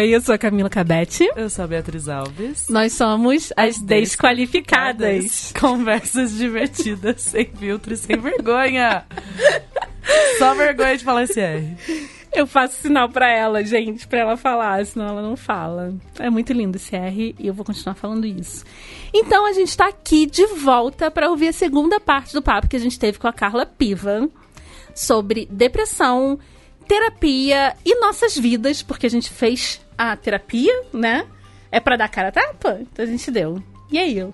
Oi, eu sou a Camila Cabete. Eu sou a Beatriz Alves. Nós somos as, as desqualificadas. desqualificadas. Conversas divertidas, sem filtro e sem vergonha. Só vergonha de falar esse R. Eu faço sinal pra ela, gente, pra ela falar, senão ela não fala. É muito lindo esse R e eu vou continuar falando isso. Então a gente tá aqui de volta para ouvir a segunda parte do papo que a gente teve com a Carla Piva sobre depressão, terapia e nossas vidas, porque a gente fez a terapia, né? É para dar cara a tapa? Então a gente deu. E aí, eu?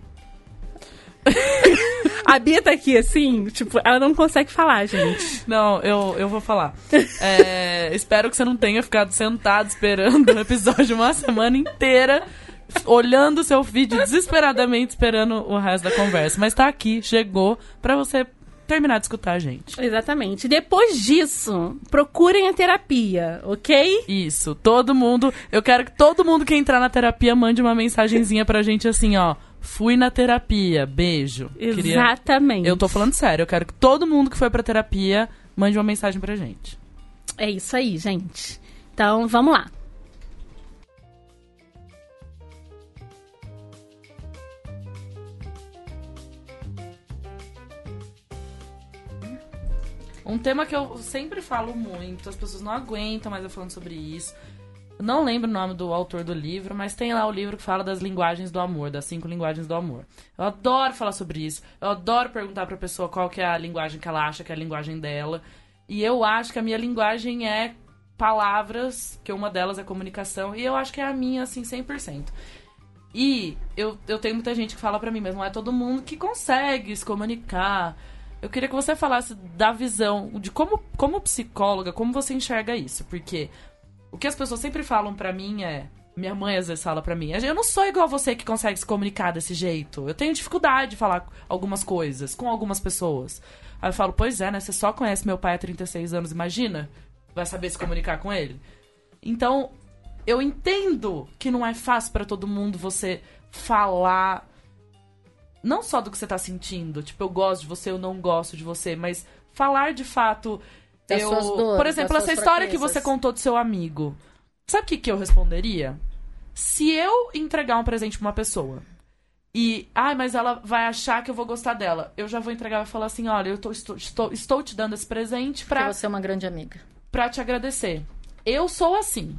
a Bia tá aqui assim, tipo, ela não consegue falar, gente. Não, eu, eu vou falar. É, espero que você não tenha ficado sentado esperando o episódio uma semana inteira, olhando o seu vídeo desesperadamente esperando o resto da conversa. Mas tá aqui, chegou, pra você terminar de escutar a gente. Exatamente. Depois disso, procurem a terapia, ok? Isso. Todo mundo. Eu quero que todo mundo que entrar na terapia mande uma mensagenzinha pra gente assim, ó. Fui na terapia, beijo. Exatamente. Queria... Eu tô falando sério, eu quero que todo mundo que foi pra terapia mande uma mensagem pra gente. É isso aí, gente. Então, vamos lá. Um tema que eu sempre falo muito, as pessoas não aguentam mais eu falando sobre isso não lembro o nome do autor do livro, mas tem lá o livro que fala das linguagens do amor, das cinco linguagens do amor. Eu adoro falar sobre isso. Eu adoro perguntar pra pessoa qual que é a linguagem que ela acha que é a linguagem dela. E eu acho que a minha linguagem é palavras, que uma delas é comunicação, e eu acho que é a minha, assim, 100%. E eu, eu tenho muita gente que fala pra mim, mas não é todo mundo que consegue se comunicar. Eu queria que você falasse da visão, de como, como psicóloga, como você enxerga isso. Porque o que as pessoas sempre falam para mim é. Minha mãe às vezes fala pra mim: Eu não sou igual você que consegue se comunicar desse jeito. Eu tenho dificuldade de falar algumas coisas com algumas pessoas. Aí eu falo: Pois é, né? Você só conhece meu pai há 36 anos, imagina? Vai saber se comunicar com ele? Então, eu entendo que não é fácil para todo mundo você falar. Não só do que você tá sentindo, tipo, eu gosto de você, eu não gosto de você, mas falar de fato das eu, dores, por exemplo, essa história que você contou do seu amigo. Sabe o que, que eu responderia? Se eu entregar um presente pra uma pessoa e, ai, ah, mas ela vai achar que eu vou gostar dela, eu já vou entregar e falar assim: olha, eu tô, estou, estou, estou te dando esse presente pra. Porque você é uma grande amiga. Pra te agradecer. Eu sou assim.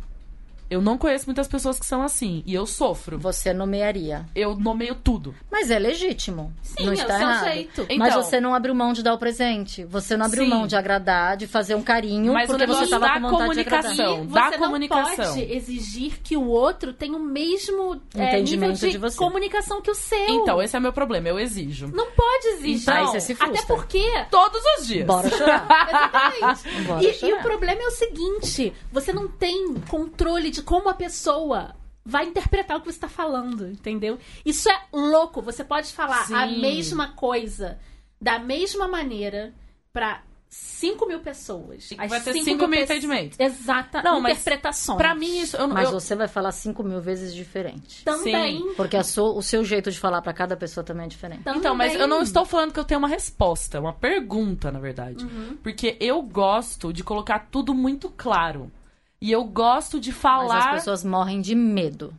Eu não conheço muitas pessoas que são assim. E eu sofro. Você nomearia. Eu nomeio tudo. Mas é legítimo. Sim, não está é o errado. seu jeito. Então, mas você não abriu mão de dar o presente. Você não abriu sim. mão de agradar, de fazer um carinho, mas porque você estava com vontade comunicação, de agradar. Da você comunicação. não pode exigir que o outro tenha o mesmo é, nível de, de você. comunicação que o seu. Então, esse é meu problema. Eu exijo. Não pode exigir. Então, Aí você se frustra. Até porque... Todos os dias. Bora chorar. Exatamente. Bora e, chorar. e o problema é o seguinte. Você não tem controle de como a pessoa vai interpretar o que você está falando, entendeu? Isso é louco. Você pode falar Sim. a mesma coisa da mesma maneira para 5 mil pessoas. E vai ter 5 mil entendimentos. Exata. Não, mas interpretações. Pra mim, isso. Eu, Mas eu... você vai falar 5 mil vezes diferente. Também. Sim. Porque a sua- o seu jeito de falar pra cada pessoa também é diferente. Também. Então, mas eu não estou falando que eu tenho uma resposta, é uma pergunta, na verdade. Uhum. Porque eu gosto de colocar tudo muito claro. E eu gosto de Mas falar. as pessoas morrem de medo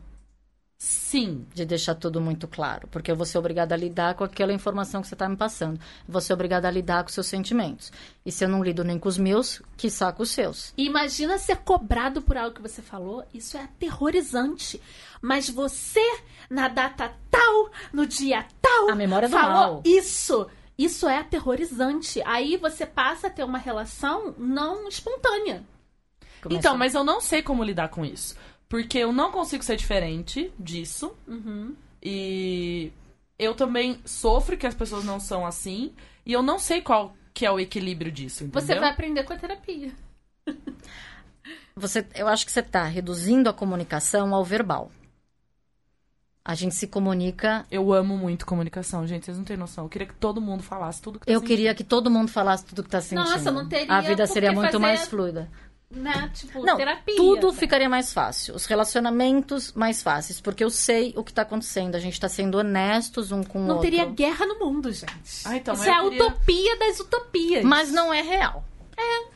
Sim. de deixar tudo muito claro. Porque eu vou ser obrigada a lidar com aquela informação que você está me passando. Eu vou ser obrigada a lidar com seus sentimentos. E se eu não lido nem com os meus, que com os seus. Imagina ser cobrado por algo que você falou. Isso é aterrorizante. Mas você, na data tal, no dia tal, A memória do falou mal. isso. Isso é aterrorizante. Aí você passa a ter uma relação não espontânea. Começa- Então, mas eu não sei como lidar com isso. Porque eu não consigo ser diferente disso. Uhum. E eu também sofro que as pessoas não são assim. E eu não sei qual que é o equilíbrio disso, entendeu? Você vai aprender com a terapia. Você, eu acho que você está reduzindo a comunicação ao verbal. A gente se comunica. Eu amo muito comunicação, gente. Vocês não têm noção. Eu queria que todo mundo falasse tudo que tá Eu sentindo. queria que todo mundo falasse tudo que tá sentindo. Nossa, não teria A vida seria muito fazer- mais fluida. Né? Tipo, Não, terapia. tudo ficaria mais fácil. Os relacionamentos mais fáceis, porque eu sei o que tá acontecendo. A gente tá sendo honestos um com o Não outro. teria guerra no mundo, gente. Ah, então, Isso é a queria- utopia das utopias. Mas não é real. É.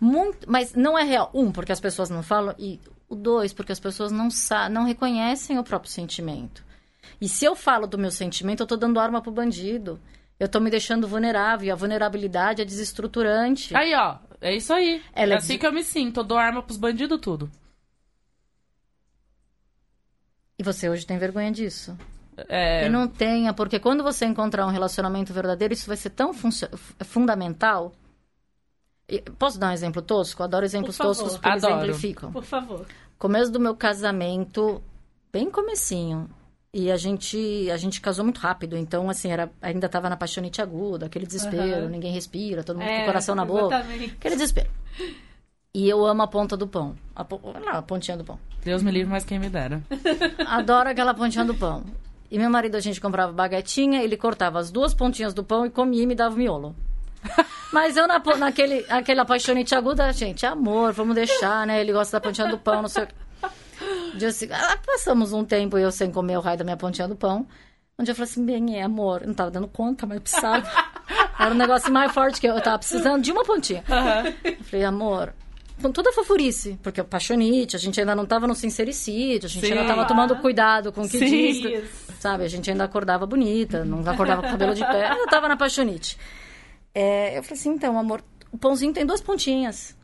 Muito, mas não é real. Um, porque as pessoas não falam. E O dois, porque as pessoas não, sa não reconhecem o próprio sentimento. E se eu falo do meu sentimento, eu tô dando arma pro bandido. Eu tô me deixando vulnerável. E a vulnerabilidade é desestruturante. Aí, ó, é isso aí. Ela é é assim que eu me sinto. Eu dou arma pros bandidos, tudo. E você hoje tem vergonha disso. É, E não tenha, porque quando você encontrar um relacionamento verdadeiro, isso vai ser tão f- fundamental. Posso dar um exemplo tosco? Adoro exemplos favor. toscos porque Adoro. exemplificam. Por favor. Começo do meu casamento, bem comecinho. E a gente, a gente casou muito rápido, então assim, era, ainda tava na paixonite aguda, aquele desespero, Aham. ninguém respira, todo mundo com É, o coração na boca. exatamente. Aquele desespero. E eu amo a ponta do pão. A, lá, a pontinha do pão. Deus me livre, mas quem me dera. Adoro aquela pontinha do pão. E meu marido, a gente comprava baguetinha, ele cortava as duas pontinhas do pão e comia e me dava o miolo. Mas eu, na, naquele aquela paixonite aguda, gente, amor, vamos deixar, né? Ele gosta da pontinha do pão, não sei o quê. Dia assim, ah, passamos um tempo eu sem comer o raio da minha pontinha do pão. Um dia eu falei assim, bem, é amor. Eu não tava dando conta, mas precisava. Era um negócio mais forte que eu. Eu tava precisando de uma pontinha. Eu falei, amor, com toda a fofurice, porque o paixonite, a gente ainda não tava no sincericídio, a gente Sim. ainda tava tomando cuidado com o que Sim. diz. Sabe, a gente ainda acordava bonita, não acordava com o cabelo de pé, eu tava na paixonite. É, eu falei assim, então, amor, o pãozinho tem duas pontinhas.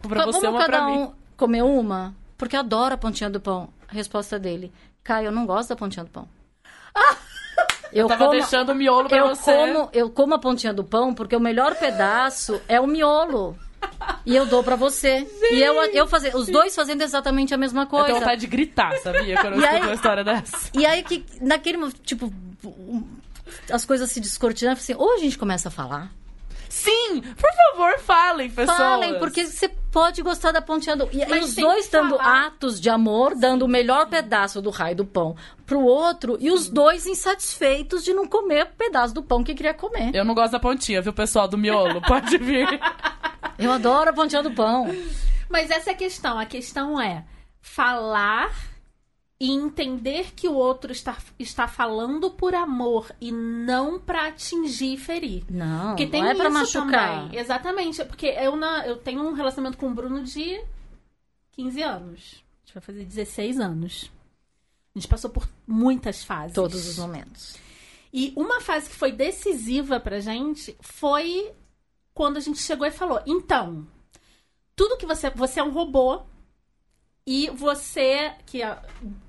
Pra você, Vamos uma pra cada mim. um comer uma? Porque eu adoro a pontinha do pão. A resposta dele, Caio, eu não gosto da pontinha do pão. Eu Tava como, deixando o miolo pra eu você. como, eu como a pontinha do pão porque o melhor pedaço é o miolo. E eu dou pra você. E eu, eu fazer, os dois fazendo exatamente a mesma Eu coisa. tenho vontade de gritar, sabia? Quando eu E aí- escuto uma história dessa. E aí que naquele tipo as coisas se descortinam, assim, ou a gente começa a falar. Sim! Por favor, falem, pessoas. Falem, porque você pode gostar da pontinha do. E Mas os dois dando falar. atos de amor, dando o melhor pedaço do raio do pão pro outro, e os dois insatisfeitos de não comer o pedaço do pão que queria comer. Eu não gosto da pontinha, viu, pessoal do miolo? Pode vir. Eu adoro a pontinha do pão. Mas essa é a questão. A questão é falar e entender que o outro está, está falando por amor e não pra atingir e ferir. Não, Porque tem não é isso machucar. também. Exatamente. Porque eu, na, eu tenho um relacionamento com o Bruno de 15 anos. A gente vai fazer 16 anos. A gente passou por muitas fases. Todos os momentos. E uma fase que foi decisiva pra gente foi quando a gente chegou e falou: então, tudo que você. Você é um robô. E você. que é-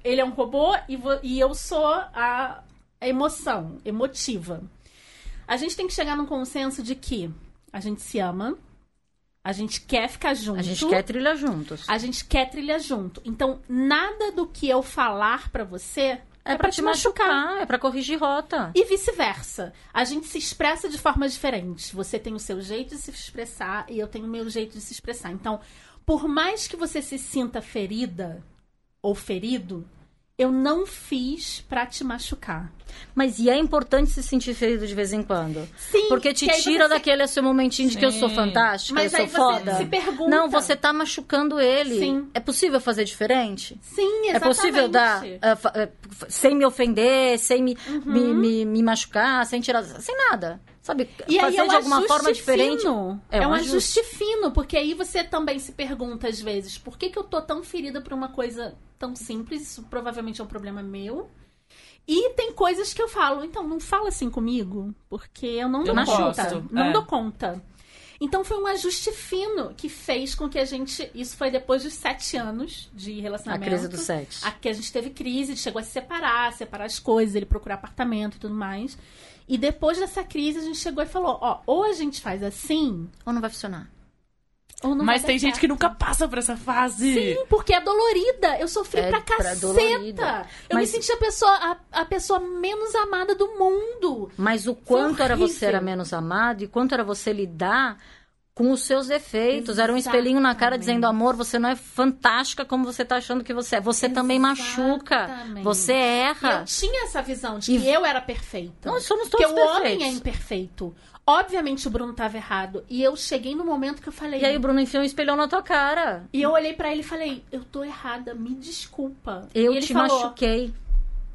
Ele é um robô e, vo- e eu sou a, a emoção, emotiva. A gente tem que chegar num consenso de que a gente se ama, a gente quer ficar junto. A gente quer trilhar juntos. A gente quer trilhar junto. Então, nada do que eu falar pra você É pra te machucar, é pra corrigir rota. e vice-versa. A gente se expressa de formas diferentes. Você tem o seu jeito de se expressar e eu tenho o meu jeito de se expressar. Então, por mais que você se sinta ferida ou ferido, eu não fiz pra te machucar. Mas e é importante se sentir ferido de vez em quando. Sim, Porque te aí tira você- daquele seu momentinho de que eu sou Sim. fantástica, Mas eu aí sou você foda. se pergunta. Não, você tá machucando ele. Sim. É possível fazer diferente? Sim, É exatamente. possível dar f- sem me ofender, sem me, Uhum. me, me, me machucar, sem tirar. sem nada. Sabe? E aí fazer é um de alguma forma diferente. Fino. É É, um um ajuste. ajuste fino, porque aí você também se pergunta às vezes, por que, que eu tô tão ferida por uma coisa tão simples? Isso provavelmente é um problema meu. E tem coisas que eu falo, então não fala assim comigo, porque eu não Eu dou não conta. gosto, Não é. dou conta. Então foi um ajuste fino que fez com que a gente. Isso foi depois dos sete anos de A relacionamento. crise do sete. A que a gente teve crise, chegou a se separar, separar as coisas, ele procurar apartamento e tudo mais. E depois dessa crise, a gente chegou e falou: ó, ou a gente faz assim, Ou não vai funcionar? Mas tem gente certo. que nunca passa por essa fase. Sim, porque é dolorida. Eu sofri É pra caceta. dolorida. Eu Mas- me senti a pessoa, a, a pessoa menos amada do mundo. Mas o quanto era você era menos amado e quanto era você lidar com os seus defeitos. Era um espelhinho na cara Exatamente. dizendo, amor, você não é fantástica como você tá achando que você é. Você também machuca. Exatamente. Você E erra. eu tinha essa visão de E- que eu era perfeita. Nós somos Porque todos o homem perfeitos. é imperfeito. Obviamente o Bruno tava errado. E eu cheguei no momento que eu falei. E aí o Bruno enfiou um espelhão na tua cara. E eu olhei pra ele e falei, eu tô errada, me desculpa. Eu e ele te falou, machuquei.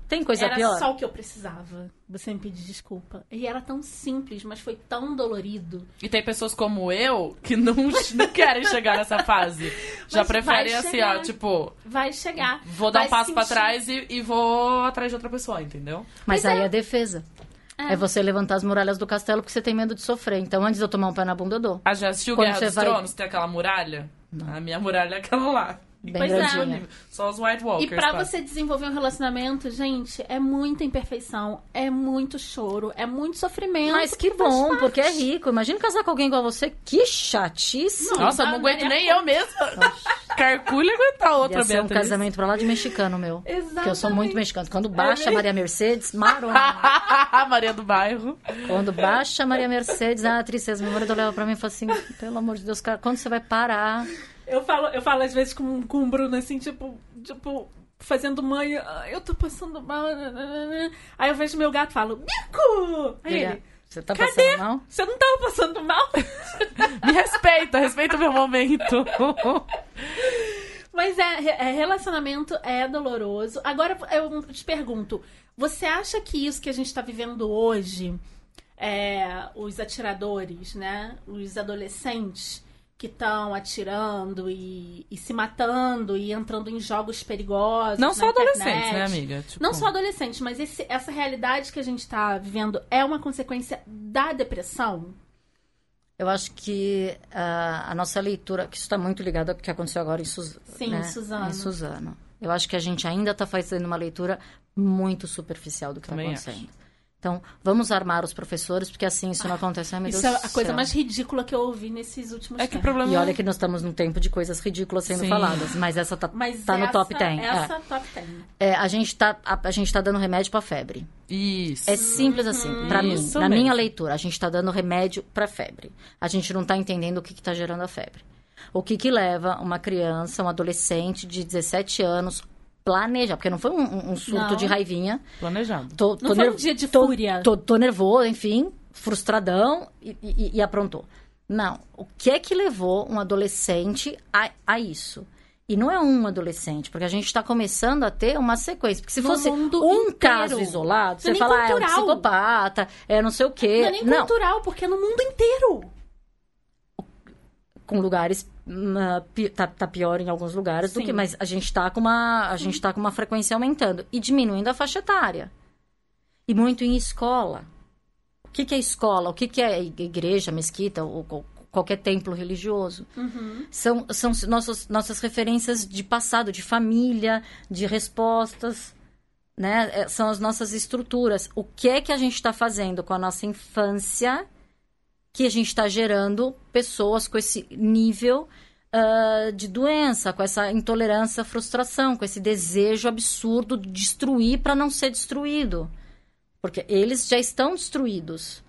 Tem coisa era pior? só o que eu precisava. Você me pedir desculpa. E era tão simples, mas foi tão dolorido. E tem pessoas como eu que não, não querem chegar nessa fase. Já Mas prefere vai assim, chegar. ó, tipo, Vai chegar. vou dar Vai um passo pra sentir- trás e, e vou atrás de outra pessoa, entendeu? Mas Pois aí é. é defesa. É. você levantar as muralhas do castelo porque você tem medo de sofrer. Então, antes de eu tomar um pé na bunda, eu dou. Ah, já assistiu Quando Guerra dos vai- Tronos? Tem aquela muralha? A minha muralha é aquela lá. Bem Pois é. grandinha. Só os White Walkers. E pra tá? você desenvolver um relacionamento, gente, é muita imperfeição, é muito choro, é muito sofrimento. Mas que bom, parte. porque é rico. Imagina casar com alguém igual você. Que chatice. Nossa, Ah, não aguento Maria nem eu mesma. Carculha aguentar outra Ia ser um casamento pra lá de mexicano, meu. Porque eu sou muito mexicano. Quando baixa a Maria Mercedes, marona. a Maria do Bairro. Quando baixa a Maria Mercedes, ah, tristeza. Meu marido olhava pra mim e falou assim: pelo amor de Deus, cara, quando você vai parar? Eu falo, eu falo às vezes com, com o Bruno assim, tipo, tipo, fazendo mãe, "Ah, eu tô passando mal. nananana." Aí eu vejo meu gato e falo, Bico! Aí ele, Você tá Cadê? passando mal? você não tava passando mal? Me respeita, respeita o meu momento. Mas é, é, relacionamento é doloroso. Agora eu te pergunto, você acha que isso que a gente tá vivendo hoje, é, os atiradores, né? Os adolescentes que estão atirando e, e se matando e entrando em jogos perigosos. Não na só adolescentes, internet. né, amiga? Tipo, Não só adolescentes, mas esse- essa realidade que a gente tá vivendo é uma consequência da depressão? Eu acho que ah, a nossa leitura, que isso está muito ligado ao que aconteceu agora em, Suz... Sim, né? Suzano. em Suzano. Eu acho que a gente ainda está fazendo uma leitura muito superficial do que está acontecendo. Então, vamos armar os professores, porque assim isso não acontece. Ai, meu Isso Deus é a coisa céu. mais ridícula que eu ouvi nesses últimos É que tempos. problema E olha que nós estamos num tempo de coisas ridículas sendo Sim. faladas, mas essa tá, Mas tá no essa- top 10. é. Essa top 10. É, a gente tá a, a gente tá dando remédio para febre. Isso. É simples assim, pra mim, Isso na mesmo. minha leitura, a gente tá dando remédio pra febre. A gente não tá entendendo o que que tá gerando a febre. O que que leva uma criança, um adolescente de 17 anos planejar, porque não foi um, um- surto Não. de raivinha. Planejado. Tô, Não tô foi um dia de tô- fúria. Tô, tô nervoso, enfim, frustradão e, e- e aprontou. Não, o que é que levou um adolescente a, a isso? E não é um adolescente, porque a gente está começando a ter uma sequência. Porque se No fosse um inteiro. caso isolado, Não é você nem fala, ah, é um psicopata, é não sei o quê. Não é nem não, cultural, porque é no mundo inteiro. com lugares tá, tá pior em alguns lugares do Sim. que mas a gente tá com uma a gente tá com uma frequência aumentando e diminuindo a faixa etária. E muito em escola. O que, que é escola? O que, que é igreja mesquita ou, ou qualquer templo religioso? São são nossas nossas referências de passado de família de respostas né? É, são as nossas estruturas. O que é que a gente está fazendo com a nossa infância que a gente está gerando pessoas com esse nível ah, de doença, com essa intolerância à frustração, com esse desejo absurdo de destruir para não ser destruído. Porque eles já estão destruídos.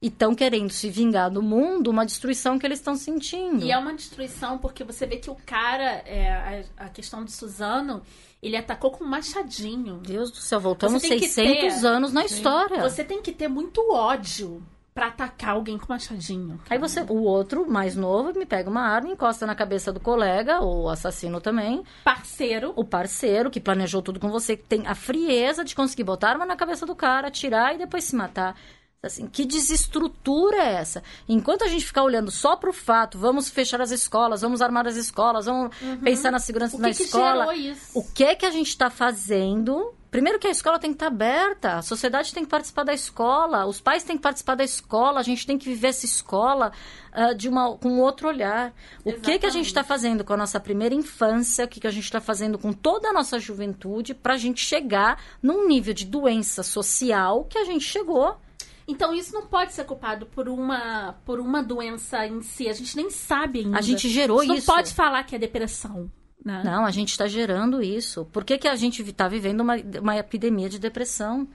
E estão querendo se vingar do mundo, uma destruição que eles estão sentindo. E é uma destruição porque você vê que o cara, é, a, a questão de Suzano, ele atacou com um machadinho. Deus do céu, voltamos Você tem que 600 ter- anos na história. Você tem que ter muito ódio pra atacar alguém com machadinho. Aí você, o outro, mais novo, me pega uma arma, encosta na cabeça do colega, ou assassino também, Parceiro. o parceiro que planejou tudo com você, que tem a frieza de conseguir botar arma na cabeça do cara, atirar e depois se matar. Assim, que desestrutura é essa? Enquanto a gente ficar olhando só pro fato, vamos fechar as escolas, vamos armar as escolas, vamos pensar na segurança O que da que escola. gerou isso? O que é que a gente está fazendo? Primeiro que a escola tem que estar aberta, a sociedade tem que participar da escola, os pais têm que participar da escola, a gente tem que viver essa escola ah, de uma, com outro olhar. O que que a gente está fazendo com a nossa primeira infância, o que, que a gente está fazendo com toda a nossa juventude para a gente chegar num nível de doença social que a gente chegou. Então isso não pode ser culpado por uma, por uma doença em si. A gente nem sabe ainda. A gente gerou Você isso. Não pode falar que é depressão. Né? Não, a gente está gerando isso. Por que, que a gente está vivendo uma, uma epidemia de depressão?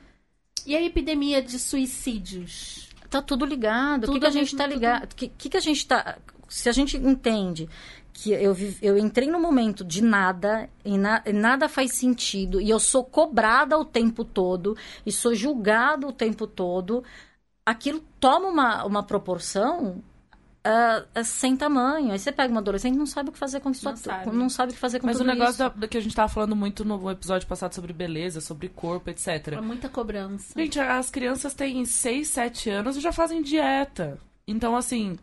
E a epidemia de suicídios? Tá tudo ligado. o Tudo que, que a gente tá tudo. ligado? O que, que, que a gente tá. Se a gente entende que eu, eu entrei num momento de nada, e, na- e nada faz sentido, e eu sou cobrada o tempo todo, e sou julgada o tempo todo, aquilo toma uma, uma proporção. Ah, sem tamanho. Aí você pega uma adolescente e não sabe o que fazer com isso. Não sabe. não sabe o que fazer com Mas o negócio isso. da, da que a gente tava falando muito no episódio passado sobre beleza, sobre corpo, etc. É muita cobrança. Gente, as crianças têm 6, 7 anos e já fazem dieta. Então, assim,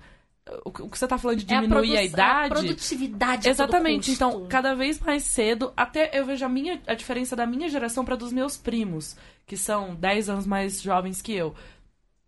o que você tá falando de É a diminuir a, idade. A produtividade a todo Exatamente. custo. Então, cada vez mais cedo, até eu vejo a minha a diferença da minha geração para dos meus primos, que são 10 anos mais jovens que eu.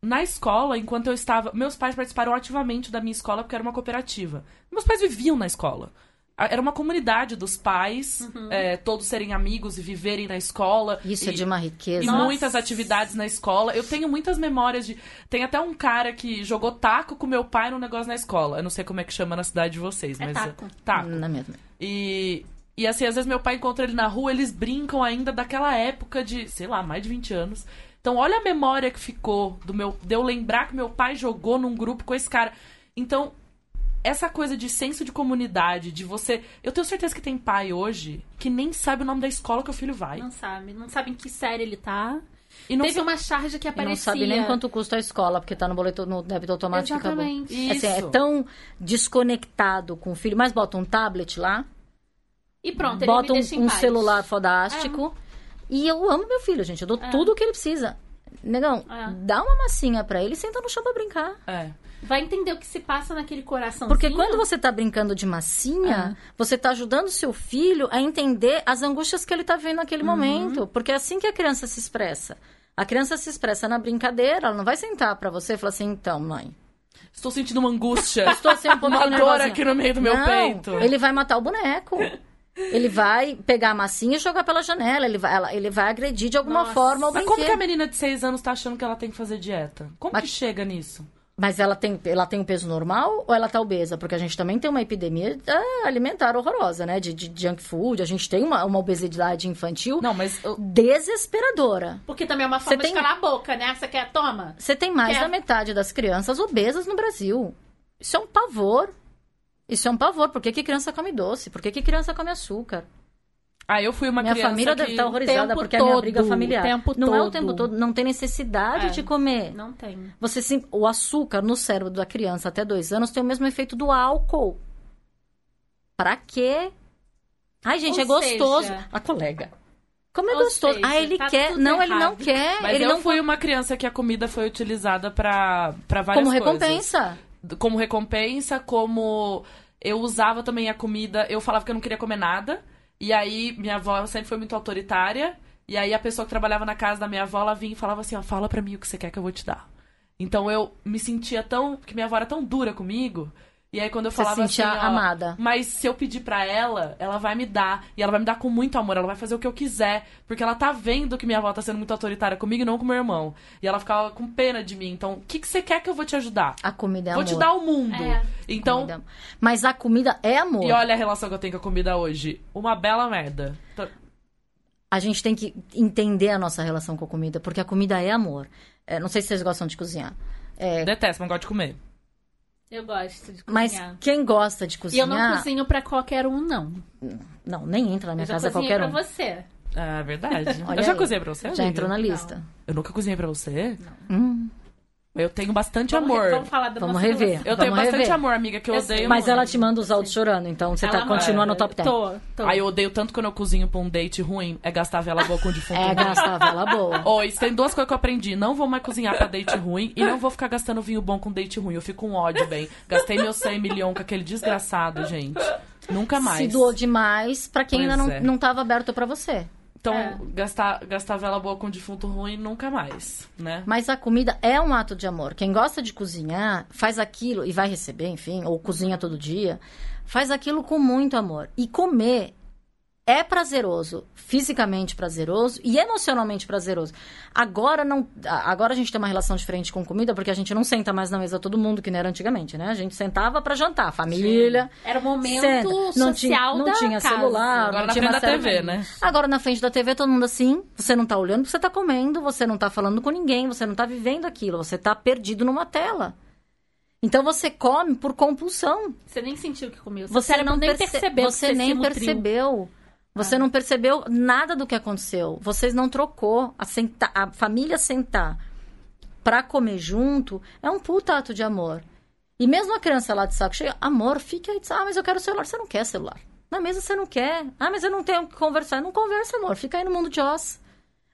Na escola, enquanto eu estava, meus pais participaram ativamente da minha escola porque era uma cooperativa. Meus pais viviam na escola. Era uma comunidade dos pais, é, todos serem amigos e viverem na escola. Isso e, é de uma riqueza. e Nossa. muitas atividades na escola. Eu tenho muitas memórias de. Tem até um cara que jogou taco com meu pai num negócio na escola. Eu não sei como é que chama na cidade de vocês, É mas. taco. Taco. Na mesma. E, e assim, às vezes meu pai encontra ele na rua, eles brincam ainda daquela época de, sei lá, mais de 20 anos. Então, olha a memória que ficou do meu, de eu lembrar que meu pai jogou num grupo com esse cara. Então, essa coisa de senso de comunidade, de você. Eu tenho certeza que tem pai hoje que nem sabe o nome da escola que o filho vai. Não sabe. Não sabe em que série ele tá. E não Teve uma charge que E aparecia. não sabe nem quanto custa a escola, porque tá no boleto, no débito automático e acabou. Exatamente. Isso. Assim, é tão desconectado com o filho, mas bota um tablet lá, E pronto, ele bota um, um paz. celular fodástico. E eu amo meu filho, gente. Eu dou É. tudo o que ele precisa. Negão, É. dá uma massinha pra ele e senta no chão pra brincar. É. Vai entender o que se passa naquele coração. Porque quando você tá brincando de massinha, você tá ajudando seu filho a entender as angústias que ele tá vivendo naquele momento. Porque é assim que a criança se expressa. A criança se expressa na brincadeira, ela não vai sentar pra você e falar assim, então, mãe, Estou sentindo uma angústia. estou assim um uma dor nervosinha." aqui no meio do meu Não, peito. Ele vai matar o boneco. Ele vai pegar a massinha e jogar pela janela. Ele vai, ela- ele vai agredir de alguma Nossa. forma o Mas brinquedo. como que a menina de 6 anos tá achando que ela tem que fazer dieta? Como Mas- que chega nisso? Mas ela tem, ela tem um peso normal ou ela tá obesa? Porque a gente também tem uma epidemia ah, alimentar horrorosa, né? De, de junk food. A gente tem uma, uma obesidade infantil Não, mas eu- desesperadora. Porque também é uma forma Você de tem- calar a boca, né? Você quer? Toma. Você tem mais Quer- da metade das crianças obesas no Brasil. Isso é um pavor. Isso é um pavor. Por que, que criança come doce? Por que, que criança come açúcar? Ah, eu fui uma minha criança família que... deve estar horrorizada tempo porque é a minha briga todo, familiar. o tempo não é o todo. tempo todo, não tem necessidade É. de comer. Não tem. Você sim, o açúcar no cérebro da criança até dois anos tem o mesmo efeito do álcool. Pra quê? Ai, gente, Ou é gostoso. seja- A colega. Como é Ou gostoso. seja, ah, ele tá quer. Não, ele não quer. Mas ele eu não fui uma criança que a comida foi utilizada pra várias como coisas. recompensa. Como recompensa, como... Eu usava também a comida... Eu falava que eu não queria comer nada. E aí, minha avó sempre foi muito autoritária. E aí, a pessoa que trabalhava na casa da minha avó, ela vinha e falava assim, ó, fala pra mim o que você quer que eu vou te dar. Então, eu me sentia tão... Porque minha avó era tão dura comigo. E aí, quando eu Você falava sentia assim, ó, amada. Mas se eu pedir pra ela, ela vai me dar. E ela vai me dar com muito amor. Ela vai fazer o que eu quiser. Porque ela tá vendo que minha avó tá sendo muito autoritária comigo e não com meu irmão. E ela ficava com pena de mim. Então, o que, que você quer que eu vou te ajudar? A comida é vou amor. te dar o mundo. É. Então, Comida. Mas a comida é amor. e olha a relação que eu tenho com a comida hoje. Uma bela merda. Então, A gente tem que entender a nossa relação com a comida, porque a comida é amor. É, não sei se vocês gostam de cozinhar. É, Detesto, mas gosto de comer. Eu gosto de mas cozinhar. quem gosta de E eu cozinhar. não cozinho pra qualquer um, não. Não, nem entra na minha eu casa cozinhei qualquer pra um. você. É verdade. Olha eu já aí. cozinhei pra você, Já amiga? entrou na lista. Eu nunca cozinhei pra você? Hum. Eu tenho bastante Vamos, amor. vamos falar da Vamos nossa rever. relação. Eu tenho Vamos bastante rever. amor, amiga, que eu Eu odeio. Mas muito. ela te manda os áudios chorando, então você tá Ela continua no top 10. Tô, tô. Aí eu odeio tanto quando eu cozinho pra um date ruim, é gastar vela boa com o defunto. É gastar a vela boa. Ó, isso tem duas coisas que eu aprendi. Não vou mais cozinhar pra date ruim e não vou ficar gastando vinho bom com date ruim. Eu fico com ódio, bem. Gastei meu 100 milhões com aquele desgraçado, gente. Nunca mais. Se doou demais pra quem Pois ainda não, é. não tava aberto pra você. Então, É. gastar, gastar vela boa com defunto ruim, nunca mais, né? Mas a comida é um ato de amor. Quem gosta de cozinhar, faz aquilo e vai receber, enfim, ou cozinha todo dia, faz aquilo com muito amor. E comer é prazeroso, fisicamente prazeroso e emocionalmente prazeroso. Agora não, a- agora a gente tem uma relação diferente com comida porque a gente não senta mais na mesa todo mundo que não era antigamente, né? A gente sentava pra jantar, família. Era o momento Senta. não tinha, social não da tinha casa. celular, Agora não na tinha frente da TV, de- né? Agora na frente da TV todo mundo assim, você não tá olhando porque você tá comendo, você não tá falando com ninguém, você não tá vivendo aquilo, você tá perdido numa tela. Então você come por compulsão. Você nem sentiu que comeu. Seu Você cérebro não nem perce- percebeu que você você nem se nutriu. Você não percebeu nada do que aconteceu. Vocês não trocou. A, senta- a família sentar pra comer junto é um puta ato de amor. E mesmo a criança lá de saco cheio, amor, fica aí. Ah, mas eu quero celular. Você não quer celular. Na mesa você não quer. Ah, mas eu não tenho o que conversar. Não conversa, amor. Fica aí no mundo de Oz.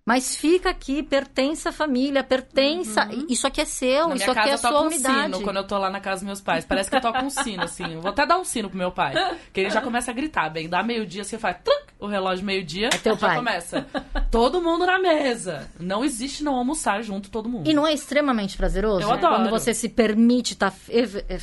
Mas fica aqui, pertence à família, pertence. a- Isso aqui é seu, Uhum. Na isso minha aqui casa é sua toca um sino quando eu tô lá na casa dos meus pais. Parece que eu toco um sino, assim. Eu vou até dar um sino pro meu pai. Que ele já começa a gritar, bem. Dá meio-dia, você faz truc, o relógio meio-dia. É teu já pai. começa. Todo mundo na mesa. Não existe não almoçar junto todo mundo. E não é extremamente prazeroso? Eu adoro. Quando você se permite estar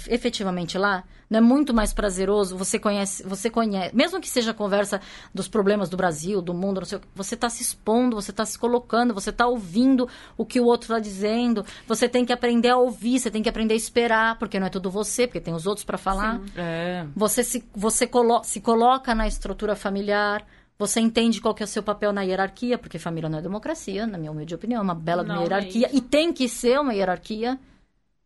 efetivamente lá, não é muito mais prazeroso? Você conhece, você conhece, mesmo que seja a conversa dos problemas do Brasil, do mundo, não sei você está se expondo, você está se colocando, você está ouvindo o que o outro está dizendo. Você tem que aprender a ouvir, você tem que aprender a esperar, porque não é tudo você, porque tem os outros para falar. É. Você, se, você colo se coloca na estrutura familiar. Você entende qual que é o seu papel na hierarquia, porque família não é democracia, na minha humilde opinião, é uma bela Não hierarquia. mesmo. E tem que ser uma hierarquia.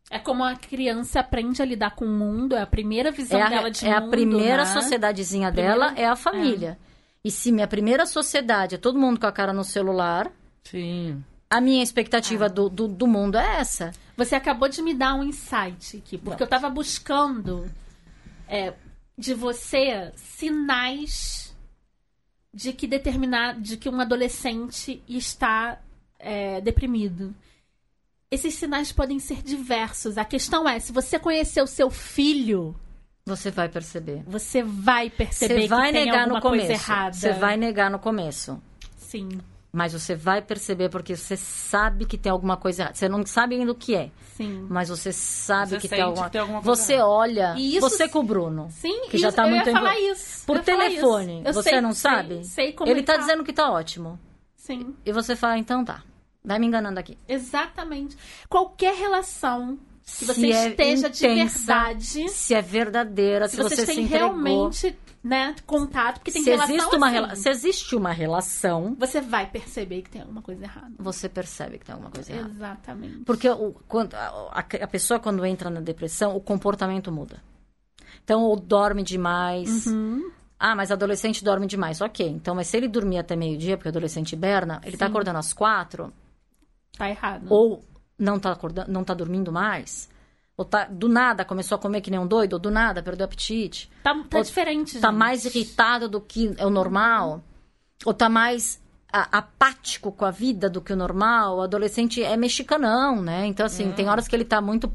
É como a criança aprende a lidar com o mundo, é a primeira visão É a, dela de é a mundo, primeira né? sociedadezinha Primeira- dela, é a família. E se minha primeira sociedade é todo mundo com a cara no celular, Sim. a minha expectativa do, do, do mundo é essa. Você acabou de me dar um insight aqui, porque eu tava buscando é, de você sinais de que determinar, de que um adolescente está é, deprimido. Esses sinais podem ser diversos. A questão é, se você conhecer o seu filho, Você vai perceber. você vai perceber Você vai que tem negar alguma no começo. coisa errada. Você vai negar no começo. Sim, Mas você vai perceber porque você sabe que tem alguma coisa errada. Você não sabe ainda o que é. sim. Mas você sabe Você que, tem alguma... que tem alguma coisa Você errada. olha. E isso- Você com o Bruno. Sim, Que já isso, tá eu muito ia falar envol- isso. Por eu telefone. isso. Você sei- não sei- sabe? Sei, Ele tá comunicar. dizendo que tá ótimo. Sim. E você fala, então tá. Vai me enganando aqui. Exatamente. Qualquer relação que você Se é esteja de intensa, verdade, Se é verdadeira, se, se você se entregou. realmente, né, contato, porque tem se relação existe, uma, assim, rela- se existe uma relação, você vai perceber que tem alguma coisa errada. você percebe que tem alguma coisa errada. Exatamente. Porque o, quando, a, a- pessoa, quando entra na depressão, o comportamento muda. Então, ou dorme demais. Uhum. Ah, mas adolescente dorme demais. Ok, então, mas se ele dormir até meio-dia, porque adolescente hiberna, ele tá Sim. acordando às quatro, Tá errado. ou não tá, acordando, não tá dormindo mais, ou tá, do nada começou a comer que nem um doido, ou do nada perdeu o apetite, Tá, tá ou diferente. tá gente. mais irritado do que é o normal, ou tá mais a- apático com a vida do que o normal, o adolescente é mexicanão, né? Então, assim, tem horas que ele tá muito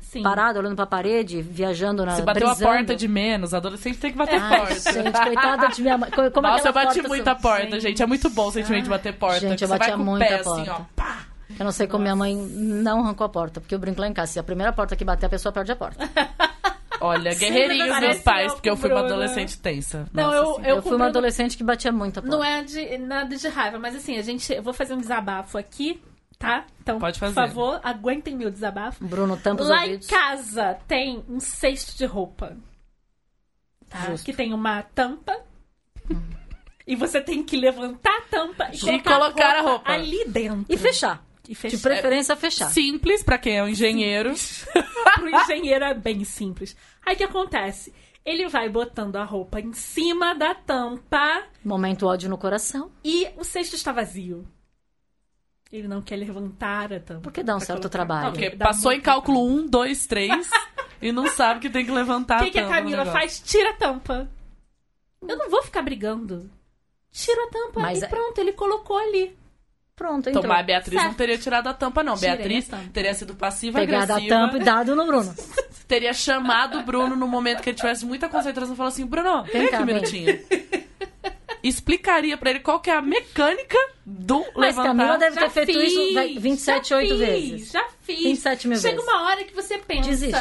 Sim. parado, olhando pra parede, viajando na Se bateu brisando. a porta de menos, adolescente tem que bater Ai, porta. gente, coitada de minha mãe. Co- Como Nossa, eu bati porta muita porta, gente. É muito bom o sentimento de bater porta. Gente, eu o muita porta. assim, ó. Pá. Eu não sei como minha mãe não arrancou a porta, porque eu brinco lá em casa. Se a primeira porta que bater, a pessoa perde a porta. Olha, guerreirinhos meus pais, eu porque eu fui uma adolescente tensa. Não, Nossa eu- Senhora. Eu, com fui uma Bruno- adolescente que batia muito a porta. Não é de nada de raiva, mas assim, a gente. Eu vou fazer um desabafo aqui, tá? Então, Pode fazer. por favor, aguentem meu desabafo. Bruno tampa os Lá em ouvidos. casa tem um cesto de roupa. Tá? Justo. Que tem uma tampa. E você tem que levantar a tampa e E colocar, colocar a, a roupa roupa. ali dentro. E fechar. E fechar. De preferência, fechar. Simples, pra quem é um engenheiro. Pro engenheiro é bem simples. Aí o que acontece? Ele vai botando a roupa em cima da tampa Momento ódio no coração. e o cesto está vazio. Ele não quer levantar a tampa. Porque dá um certo colocar. trabalho. Porque Dá passou em cálculo 1, 2, 3 e não sabe que tem que levantar O que, que a tampa do Camila negócio. faz? Tira a tampa. Eu não vou ficar brigando. Tira a tampa Mas e é- pronto, ele colocou ali. Pronto, entrou. Então, mas a Beatriz não Certo. teria tirado a tampa, não. Tirei Beatriz a tampa. teria sido passiva Pegado a agressiva. tampa e dado no Bruno. Teria chamado o Bruno no momento que ele tivesse muita concentração e falou assim: Bruno, vem aqui cá, um vem. minutinho. Explicaria pra ele qual que é a mecânica do Mas levantar. Camila deve Já ter feito fiz, isso vai- 27, já 8 fiz, vezes. Já fiz. 27 mil Chega vezes. uma hora que você pensa. Desiste.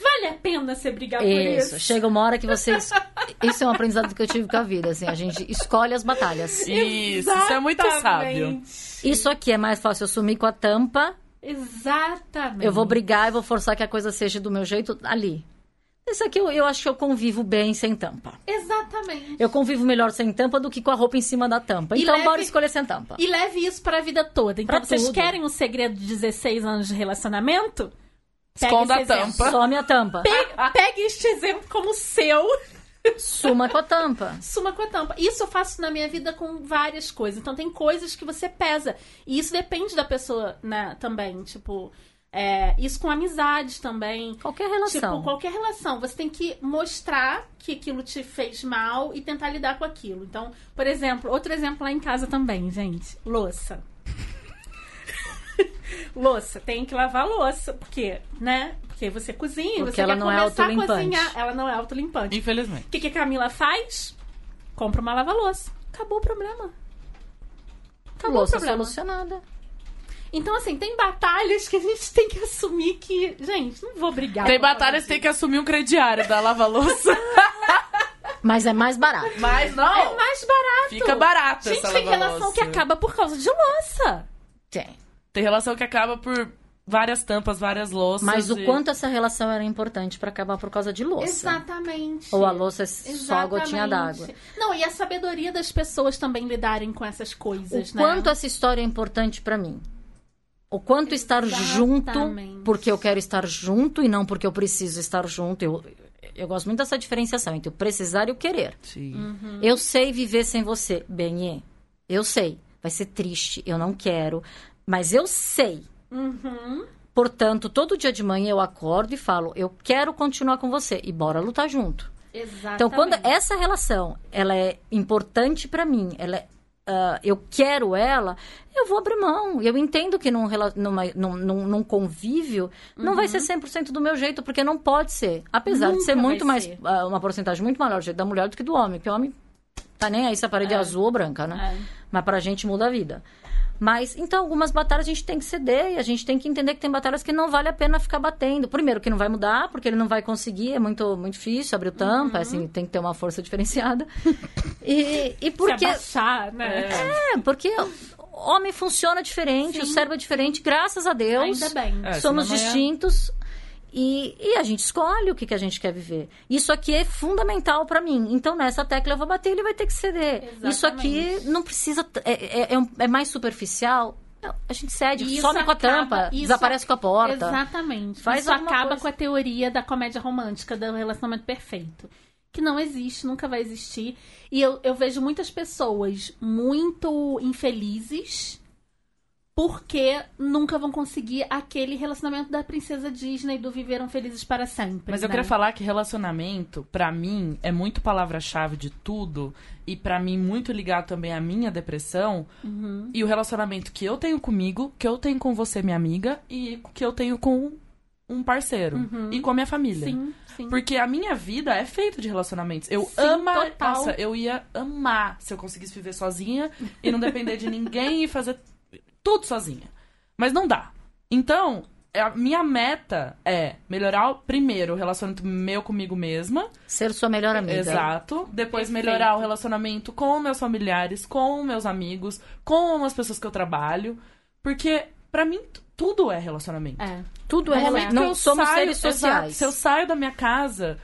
Vale a pena você brigar por Isso. isso? Chega uma hora que vocês. Isso é um aprendizado que eu tive com a vida. Assim, a gente escolhe as batalhas. Isso, isso é muito sábio. Isso aqui é mais fácil eu sumir com a tampa. Exatamente. Eu vou brigar e vou forçar que a coisa seja do meu jeito ali. Isso aqui eu, eu acho que eu convivo bem sem tampa. Exatamente. Eu convivo melhor sem tampa do que com a roupa em cima da tampa. E Então leve- bora escolher sem tampa. E leve isso pra vida toda. Então, Pra vocês tudo. querem um segredo de 16 anos de relacionamento? Pega Esconda esse a exemplo. tampa. Só minha tampa. Pe- Pegue este exemplo como seu. Suma com a tampa. Suma com a tampa. Isso eu faço na minha vida com várias coisas. Então tem coisas que você pesa. E isso depende da pessoa, né, também. Tipo, É, isso com amizades também. Qualquer relação. Tipo, qualquer relação. Você tem que mostrar que aquilo te fez mal e tentar lidar com aquilo. Então, por exemplo, outro exemplo lá em casa também, gente. Louça. louça. Tem que lavar louça. Porque, né? Porque você cozinha, Porque você ela quer não é começar a autolimpante. cozinhar. Ela não é autolimpante. Infelizmente. O que, que a Camila faz? Compra uma lava-louça. Acabou o problema. Acabou Louça o problema. solucionada. Então, assim, tem batalhas que a gente tem que assumir que, gente, não vou brigar. Tem batalhas que tem que assumir um crediário da lava-louça. Mas é mais barato. Mas não. É mais barato. Fica barato Gente, essa tem relação que acaba por causa de louça. Tem. Tem relação que acaba por várias tampas, várias louças. Mas o e- quanto essa relação era importante pra acabar por causa de louça. Exatamente. Ou a louça é só a gotinha Exatamente. d'água. Não, e a sabedoria das pessoas também lidarem com essas coisas, O né? quanto essa história é importante pra mim. O quanto estar junto, Exatamente. porque eu quero estar junto e não porque eu preciso estar junto. Eu, eu gosto muito dessa diferenciação entre o precisar e o querer. Sim. Uhum. Eu sei viver sem você, Benê. Eu sei. Vai ser triste, eu não quero. Mas eu sei. Uhum. Portanto, todo dia de manhã eu acordo e falo, eu quero continuar com você. E bora lutar junto. Exatamente. Então, quando essa relação ela é importante pra mim, ela é, ah, eu quero ela, eu vou abrir mão. Eu entendo que num, numa- num, num- num convívio não vai ser 100% do meu jeito, porque não pode ser. Apesar de Uhum. Nunca ser vai muito mais, ser. ah, uma porcentagem muito maior do jeito da mulher do que do homem. Porque o homem tá nem aí se a parede é, azul ou branca, né? É. Mas pra gente muda a vida. Mas, então, algumas batalhas a gente tem que ceder e a gente tem que entender que tem batalhas que não vale a pena ficar batendo. Primeiro, que não vai mudar, porque ele não vai conseguir, é muito, muito difícil abrir o tampa, assim, tem que ter uma força diferenciada. E, e Se porque. abaixar, né? É, porque o homem funciona diferente, o Sim. cérebro é diferente, graças a Deus. Ainda bem. É, Somos distintos. E, e a gente escolhe o que, que a gente quer viver. Isso aqui é fundamental pra mim. Então, nessa tecla eu vou bater, ele vai ter que ceder. Exatamente. Isso aqui não precisa. É, é- é é mais superficial. A gente cede, isso some com a acaba- tampa, isso- desaparece com a porta. Exatamente. Faz Isso acaba coisa. com a teoria da comédia romântica, do relacionamento perfeito. Que não existe, nunca vai existir. E eu, eu vejo muitas pessoas muito infelizes porque nunca vão conseguir aquele relacionamento da princesa Disney do viveram felizes para sempre. Mas eu né? queria falar que relacionamento, pra mim, é muito palavra-chave de tudo. E pra mim, muito ligado também à minha depressão. Uhum. E o relacionamento que eu tenho comigo, que eu tenho com você, minha amiga, e que eu tenho com um parceiro. E com a minha família. Sim, sim. Porque a minha vida é feita de relacionamentos. Eu Sim, amo. total. Nossa, eu ia amar se eu conseguisse viver sozinha e não depender de ninguém e fazer tudo sozinha. Mas não dá. Então, a minha meta é melhorar primeiro o relacionamento meu comigo mesma. Ser sua melhor amiga. Exato. Depois Perfeito. melhorar o relacionamento com meus familiares, com meus amigos, com as pessoas que eu trabalho. Porque, pra mim, tudo é relacionamento. É. Tudo é relacionamento. Não somos saio- seres sociais. exato, se eu saio da minha casa,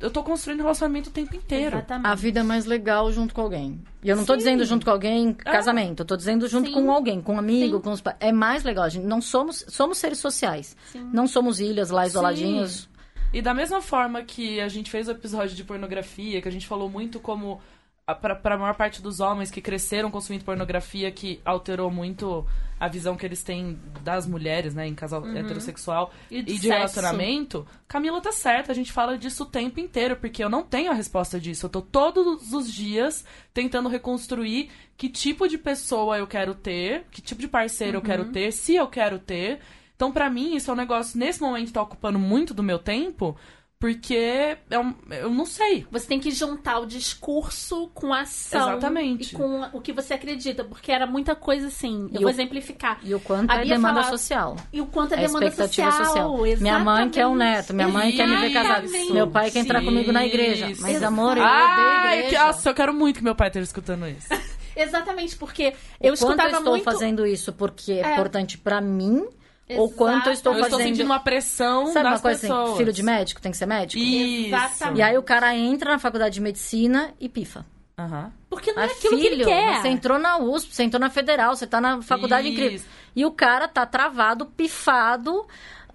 eu tô construindo relacionamento o tempo inteiro. Exatamente. A vida é mais legal junto com alguém. E eu não tô Sim. dizendo junto com alguém casamento, eu tô dizendo junto Sim. com alguém, com um amigo, Sim. com os pais. É mais legal, a gente não somos, somos seres sociais. Não somos ilhas lá isoladinhos. E da mesma forma que a gente fez o episódio de pornografia, que a gente falou muito como a- pra, pra maior parte dos homens que cresceram consumindo pornografia, que alterou muito a visão que eles têm das mulheres, né, em casal heterossexual E e de de, sexo. relacionamento, Camila tá certa, a gente fala disso o tempo inteiro, porque eu não tenho a resposta disso. Eu tô todos os dias tentando reconstruir que tipo de pessoa eu quero ter, que tipo de parceiro eu quero ter, se eu quero ter. Então, pra mim, isso é um negócio, nesse momento, tá ocupando muito do meu tempo, porque é um- eu não sei. Você tem que juntar o discurso com a ação. Exatamente. E com o que você acredita. Porque era muita coisa assim. Eu E vou o- exemplificar. E o quanto A é demanda falava- social. E o quanto é É demanda expectativa social. social. Minha mãe quer um Exatamente. neto, minha mãe quer me ver casada. Exatamente. Meu pai quer entrar comigo na igreja. Mas, amor, eu Ai, odeio que, igreja. nossa, eu quero muito que meu pai esteja escutando isso. Exatamente, porque eu O quanto escutava eu estou muito. fazendo isso porque é, É. importante pra mim, ou quanto eu estou Eu estou fazendo... sentindo uma pressão Sabe das uma coisa pessoas. assim, filho de médico tem que ser médico? Isso. Exatamente. E aí o cara entra na faculdade de medicina e pifa. Aham. Porque não é Ah, aquilo que ele filho, quer. você entrou na USP, você entrou na Federal, você tá na faculdade Isso. incrível. E o cara tá travado, pifado.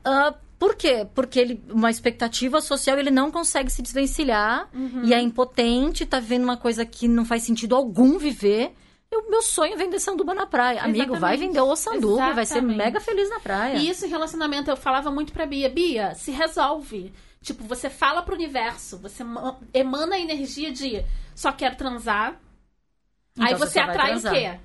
ah, por quê? Porque ele, uma expectativa social, ele não consegue se desvencilhar Uhum. e é impotente, tá vivendo uma coisa que não faz sentido algum viver. O meu sonho é vender sanduba na praia. Amigo, vai Exatamente. vender o sanduba e vai ser Exatamente. mega feliz na praia. E isso em relacionamento, eu falava muito pra Bia, Bia, se resolve. Tipo, você fala pro universo, você ma- emana a energia de só quero transar. Então aí você você vai atrai transar. o quê?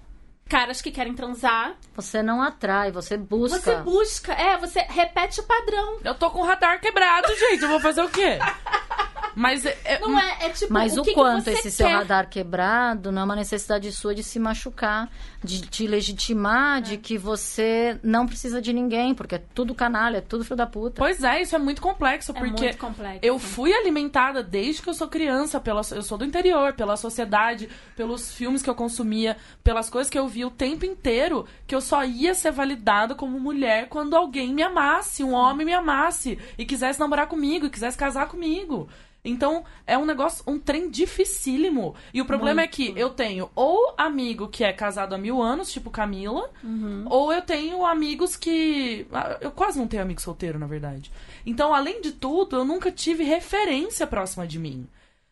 Caras que querem transar. Você não atrai, você busca. Você busca, é, você repete o padrão. Eu tô com o radar quebrado, gente. Eu vou fazer o quê? Mas é, é- Não é, é tipo, Mas o, o, que que quanto você esse seu quer? radar quebrado não é uma necessidade sua de se machucar, de te legitimar, de que você não precisa de ninguém, porque é tudo canalha, é tudo filho da puta. Pois é, isso é muito complexo, É porque muito complexo. eu fui alimentada desde que eu sou criança, pela, eu sou do interior, pela sociedade, pelos filmes que eu consumia, pelas coisas que eu vi o tempo inteiro, que eu só ia ser validada como mulher quando alguém me amasse, um homem me amasse, e quisesse namorar comigo, e quisesse casar comigo. Então, é um negócio, um trem dificílimo. E o problema é que eu tenho ou amigo que é casado há mil anos, tipo Camila, ou eu tenho amigos que. ah, Eu quase não tenho amigo solteiro, na verdade. Então, além de tudo, eu nunca tive referência próxima de mim.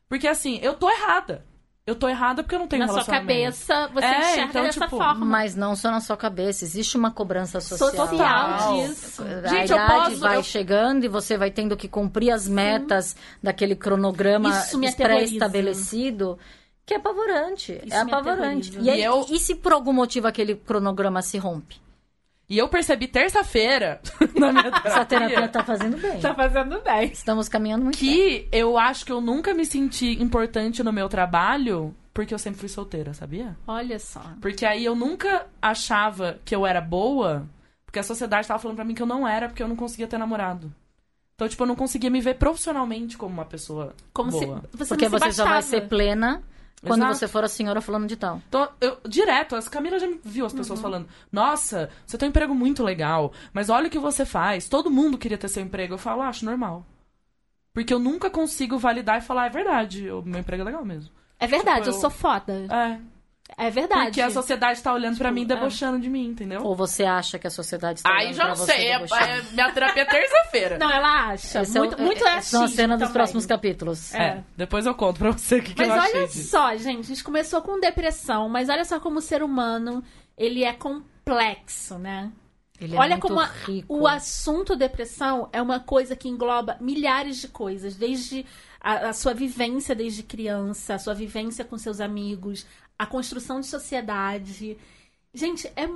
Porque assim, eu tô errada. Eu tô errada porque eu não tenho Na sua relacionamento. cabeça, você É, enxerga então, dessa tipo, forma. Mas não só na sua cabeça, existe uma cobrança social. Social disso. A Gente, eu idade posso- vai eu- chegando e você vai tendo que cumprir as metas daquele cronograma pré-estabelecido, que é apavorante. Isso é apavorante. E, aí, E eu- e se por algum motivo aquele cronograma se rompe? E eu percebi terça-feira, na minha Essa terapia terapia, tá fazendo bem. Tá fazendo bem. Estamos caminhando muito bem. que eu acho que eu nunca me senti importante no meu trabalho porque eu sempre fui solteira, sabia? Olha só. Porque aí eu nunca achava que eu era boa, porque a sociedade tava falando pra mim que eu não era, porque eu não conseguia ter namorado. Então, tipo, eu não conseguia me ver profissionalmente como uma pessoa Como boa. se você Porque você só vai ser plena quando Exato. você for a senhora falando de tal. Então, eu, direto, as Camila já me viu as Uhum. pessoas falando: Nossa, você tem um emprego muito legal, mas olha o que você faz. Todo mundo queria ter seu emprego. Eu falo, "Ah, acho normal. Porque eu nunca consigo validar e falar, é verdade, o meu emprego é legal mesmo. É verdade, Tipo, eu eu- sou foda. É, É verdade. porque a sociedade tá olhando pra mim, é. debochando de mim, entendeu? Ou você acha que a sociedade está Aí olhando já pra não você sei, é, é minha terapia é terça-feira. Não, ela acha. Esse é muito muito é, é, achismo cenas dos também. próximos capítulos. É, depois eu conto pra você o que, que Mas eu achei olha disso. só, gente, a gente começou com depressão, mas olha só como o ser humano, ele é complexo, né? Ele é olha muito como a- rico. o assunto depressão é uma coisa que engloba milhares de coisas, desde a, a sua vivência desde criança, a sua vivência com seus amigos, a construção de sociedade. Gente, é,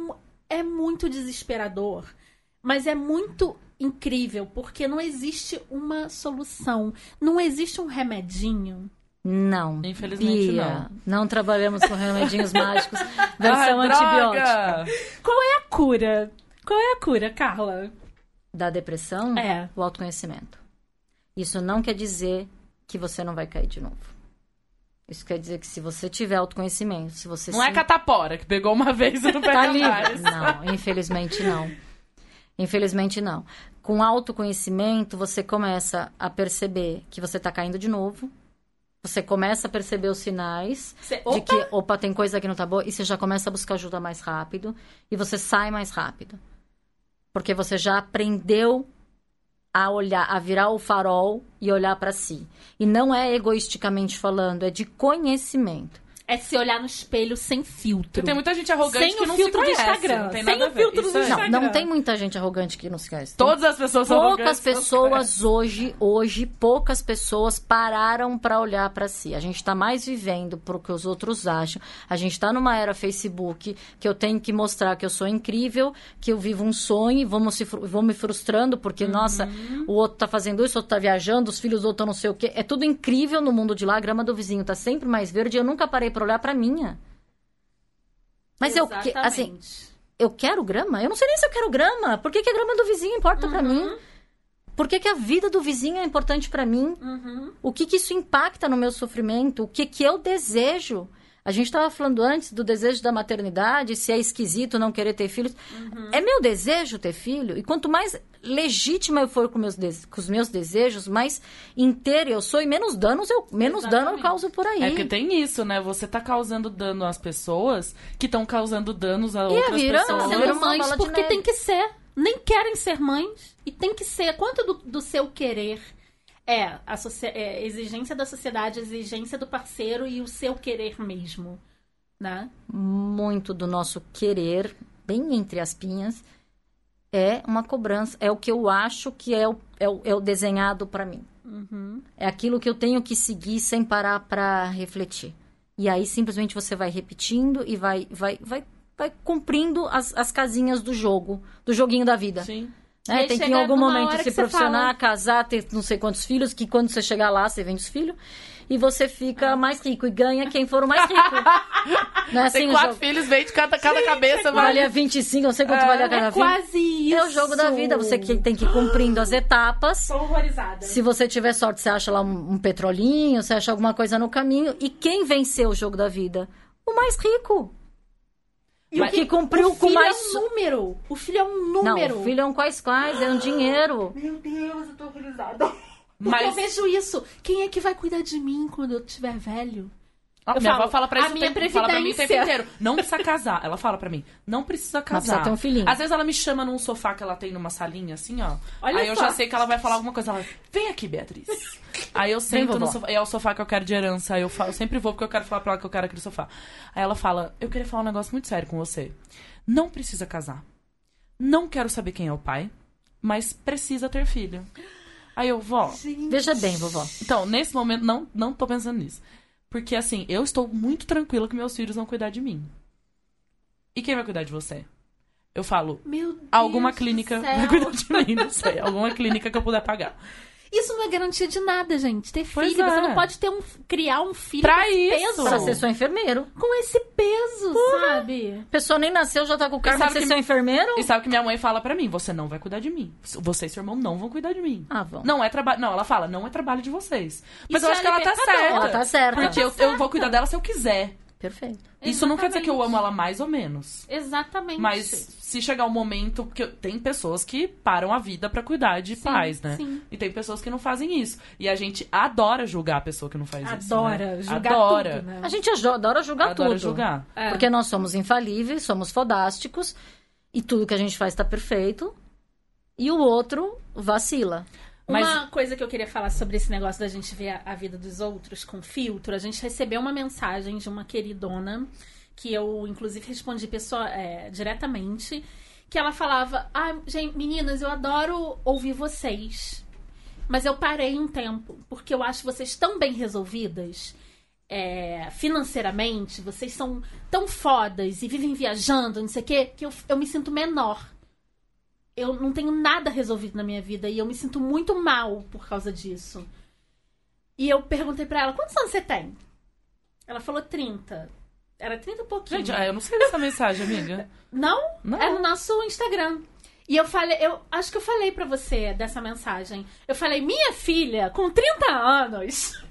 é muito desesperador, mas é muito incrível, porque não existe uma solução, não existe um remedinho. Não. Infelizmente, Bia, não. trabalhamos com remedinhos mágicos. Ah, Versão antibiótica. droga! Qual é a cura? Qual é a cura, Carla? Da depressão, É. o autoconhecimento. Isso não quer dizer que você não vai cair de novo. Isso quer dizer que se você tiver autoconhecimento, se você Não se é catapora, que pegou uma vez e não pega Tá livre? mais. Não, infelizmente não. Infelizmente não. Com autoconhecimento, você começa a perceber que você tá caindo de novo. Você começa a perceber os sinais Cê- de que, opa, tem coisa que não tá boa. E você já começa a buscar ajuda mais rápido. E você sai mais rápido. Porque você já aprendeu a olhar, a virar o farol e olhar pra si. E não é egoisticamente falando, é de conhecimento. É se olhar no espelho sem filtro. Porque tem muita gente arrogante Sem que o não filtro do se conhece, Instagram, Não tem sem nada o a ver. filtro do é- Não, Instagram. não tem muita gente arrogante que não se conhece. Tem Todas as pessoas são poucas não pessoas hoje, hoje, poucas pessoas pararam para olhar para si. A gente está mais vivendo pro que os outros acham. A gente está numa era Facebook que eu tenho que mostrar que eu sou incrível, que eu vivo um sonho e vou, se, vou me frustrando porque, nossa, o outro tá fazendo isso, o outro tá viajando, os filhos do outro não sei o quê. É tudo incrível no mundo de lá, a grama do vizinho tá sempre mais verde e eu nunca parei para olhar para minha. Mas eu, assim, Exatamente. eu quero grama? Eu não sei nem se eu quero grama. Por que, que a grama do vizinho importa pra mim? Por que, que a vida do vizinho é importante pra mim? Uhum. O que, que isso impacta no meu sofrimento? O que, que eu desejo? A gente estava falando antes do desejo da maternidade, se é esquisito não querer ter filhos. É meu desejo ter filho. E quanto mais legítima eu for com, meus com os meus desejos, mais inteira eu sou e menos danos eu, menos dano eu causo por aí. É porque tem isso, né? Você tá causando dano às pessoas que estão causando danos a E outras vira- pessoas. vira Sendo uma mães porque tem que ser. Nem querem ser mães. E tem que ser. Quanto do, do seu querer é a é, exigência da sociedade, exigência do parceiro e o seu querer mesmo? né? muito do nosso querer, bem entre as pinhas, é uma cobrança. É o que eu acho que é o, é o, é o desenhado para mim. É aquilo que eu tenho que seguir sem parar para refletir. E aí simplesmente você vai repetindo e vai, vai, vai, vai cumprindo as, as casinhas do jogo, do joguinho da vida. Sim. Aí Tem que em algum momento se profissionar, fala- casar, ter não sei quantos filhos, que quando você chegar lá, você vende os filhos. E você fica mais rico e ganha quem for o mais rico. Não é assim Tem quatro jogo? filhos, vende cada, cada cabeça, vale. Valia 25, não sei quanto valia cada É quase isso. É o jogo da vida, você que tem que ir cumprindo as etapas. Tô horrorizada. Se você tiver sorte, você acha lá um, um petrolinho, você acha alguma coisa no caminho. E quem venceu o jogo da vida? O mais rico. E o que cumpriu o com filho mais. é um número. O filho é um Não, número. o filho é um quais quais, é um dinheiro. Meu Deus, eu tô horrorizada. Porque Mas- eu vejo isso. Quem é que vai cuidar de mim quando eu tiver velho? Eu minha falo, avó fala pra isso minha tempo, fala pra mim o tempo inteiro. Não precisa casar. Ela fala pra mim, não precisa casar. precisa ter um filhinho. Às vezes ela me chama num sofá que ela tem numa salinha, assim, ó. Olha aí eu só. já sei que ela vai falar alguma coisa. Ela, vem aqui, Beatriz. Aí eu sento no sofá. É o sofá que eu quero de herança. Aí eu, falo, eu sempre vou porque eu quero falar pra ela que eu quero aquele sofá. Aí ela fala, eu queria falar um negócio muito sério com você. Não precisa casar. Não quero saber quem é o pai, mas precisa ter filho. Aí eu, vó, Veja bem, vovó. então, nesse momento, não, não tô pensando nisso. Porque, assim, eu estou muito tranquila que meus filhos vão cuidar de mim. E quem vai cuidar de você? Eu falo, Meu Deus alguma clínica vai cuidar de mim, não sei. Alguma clínica que eu puder pagar. Isso não é garantia de nada, gente. Ter Pois filho. Você é. não pode ter um, criar um filho Pra com esse isso. peso. Pra ser só enfermeiro. Com esse peso, sabe? A pessoa nem nasceu, já tá com o cargo de sabe ser que- seu enfermeiro? E sabe o que minha mãe fala pra mim? Você não vai cuidar de mim. Você e seu irmão não vão cuidar de mim. Ah, vão. Não é trabalho. Não, ela fala, não é trabalho de vocês. Mas Isso eu é acho que ela tá certa. Ela tá certa. Porque eu, eu vou cuidar dela se eu quiser. Perfeito. Isso não quer dizer que eu Exatamente. amo ela mais ou menos. Exatamente. Mas se chegar um momento. Porque tem pessoas que param a vida pra cuidar de Sim, pais, né? sim. E tem pessoas que não fazem isso. E a gente adora julgar a pessoa que não faz isso. Adora né? julgar adora. tudo, né? A gente adora julgar Adora tudo. julgar. É. Porque nós somos infalíveis, somos fodásticos. E tudo que a gente faz tá perfeito. E o outro vacila. Mas- Uma coisa que eu queria falar sobre esse negócio da gente ver a, vida dos outros com filtro, a gente recebeu uma mensagem de uma queridona, que eu, inclusive, respondi pessoa, é, diretamente, que ela falava, ah, gente, meninas, eu adoro ouvir vocês, mas eu parei um tempo, porque eu acho vocês tão bem resolvidas, é, financeiramente, vocês são tão fodas e vivem viajando, não sei o quê, que eu, eu me sinto menor eu não tenho nada resolvido na minha vida e eu me sinto muito mal por causa disso. E eu perguntei pra ela, quantos anos você tem? Ela falou 30. Era 30 e pouquinho. Gente, eu não sei dessa mensagem, amiga. Não? Não. É no nosso Instagram. E eu falei, eu acho que eu falei pra você dessa mensagem. Eu falei, minha filha, com 30 anos,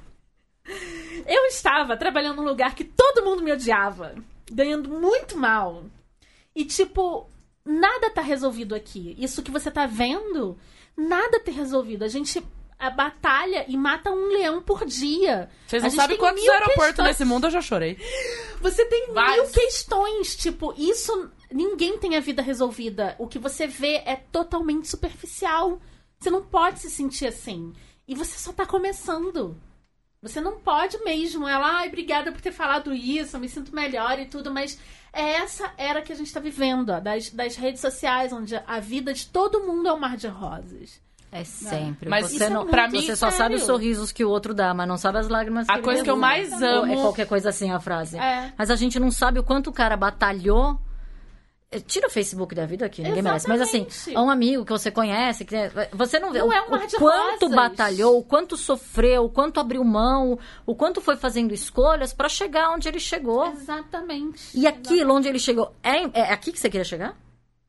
eu estava trabalhando num lugar que todo mundo me odiava, ganhando muito mal. E tipo, nada tá resolvido aqui. Isso que você tá vendo, nada tá resolvido. A gente a batalha e mata um leão por dia. Vocês não sabem quantos aeroportos questões. nesse mundo eu já chorei. Você tem Vários. mil questões. Tipo, isso. Ninguém tem a vida resolvida. O que você vê é totalmente superficial. Você não pode se sentir assim. E você só tá começando. Você não pode mesmo. Ela, ai, obrigada por ter falado isso, eu me sinto melhor e tudo, mas é essa era que a gente tá vivendo, ó, das, das redes sociais, onde a vida de todo mundo é um mar de rosas. É sempre. Mas você isso é não, pra você mim, só sabe os sério. sorrisos que o outro dá, mas não sabe as lágrimas A que coisa ele que eu mais Ou amo- É qualquer coisa assim a frase. É. Mas a gente não sabe o quanto o cara batalhou. Tira o Facebook da vida aqui, ninguém merece. Mas assim, Exatamente. é um amigo que você conhece, que você não vê Não o, é um o quanto rosas. batalhou, o quanto sofreu, o quanto abriu mão, o quanto foi fazendo escolhas pra chegar onde ele chegou. Exatamente. E aquilo onde ele chegou, é, é aqui que você queria chegar?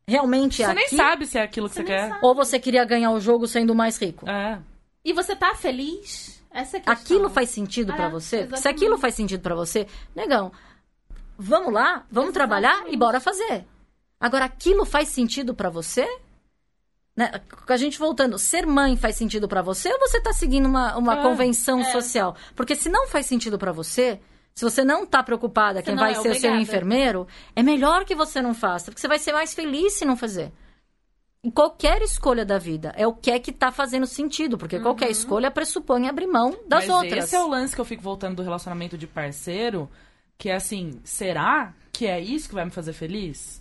Realmente é Você nem aqui? sabe se é aquilo que você, Você quer. sabe. Ou você queria ganhar o jogo sendo o mais rico? É. E você tá feliz? Essa é a questão. Aquilo faz sentido pra É, você? Se exatamente. aquilo faz sentido pra você, negão, vamos lá, vamos Exatamente. trabalhar e bora fazer. Agora, aquilo faz sentido pra você? Né? Com A gente voltando, ser mãe faz sentido pra você ou você tá seguindo uma, uma É, convenção é. social? Porque se não faz sentido pra você, se você não tá preocupada quem não vai é ser o seu obrigada. enfermeiro, é melhor que você não faça, porque você vai ser mais feliz se não fazer. Em qualquer escolha da vida, é o que é que tá fazendo sentido, porque qualquer escolha pressupõe abrir mão das Mas outras. esse é o lance que eu fico voltando do relacionamento de parceiro. Que é assim, será que é isso que vai me fazer feliz?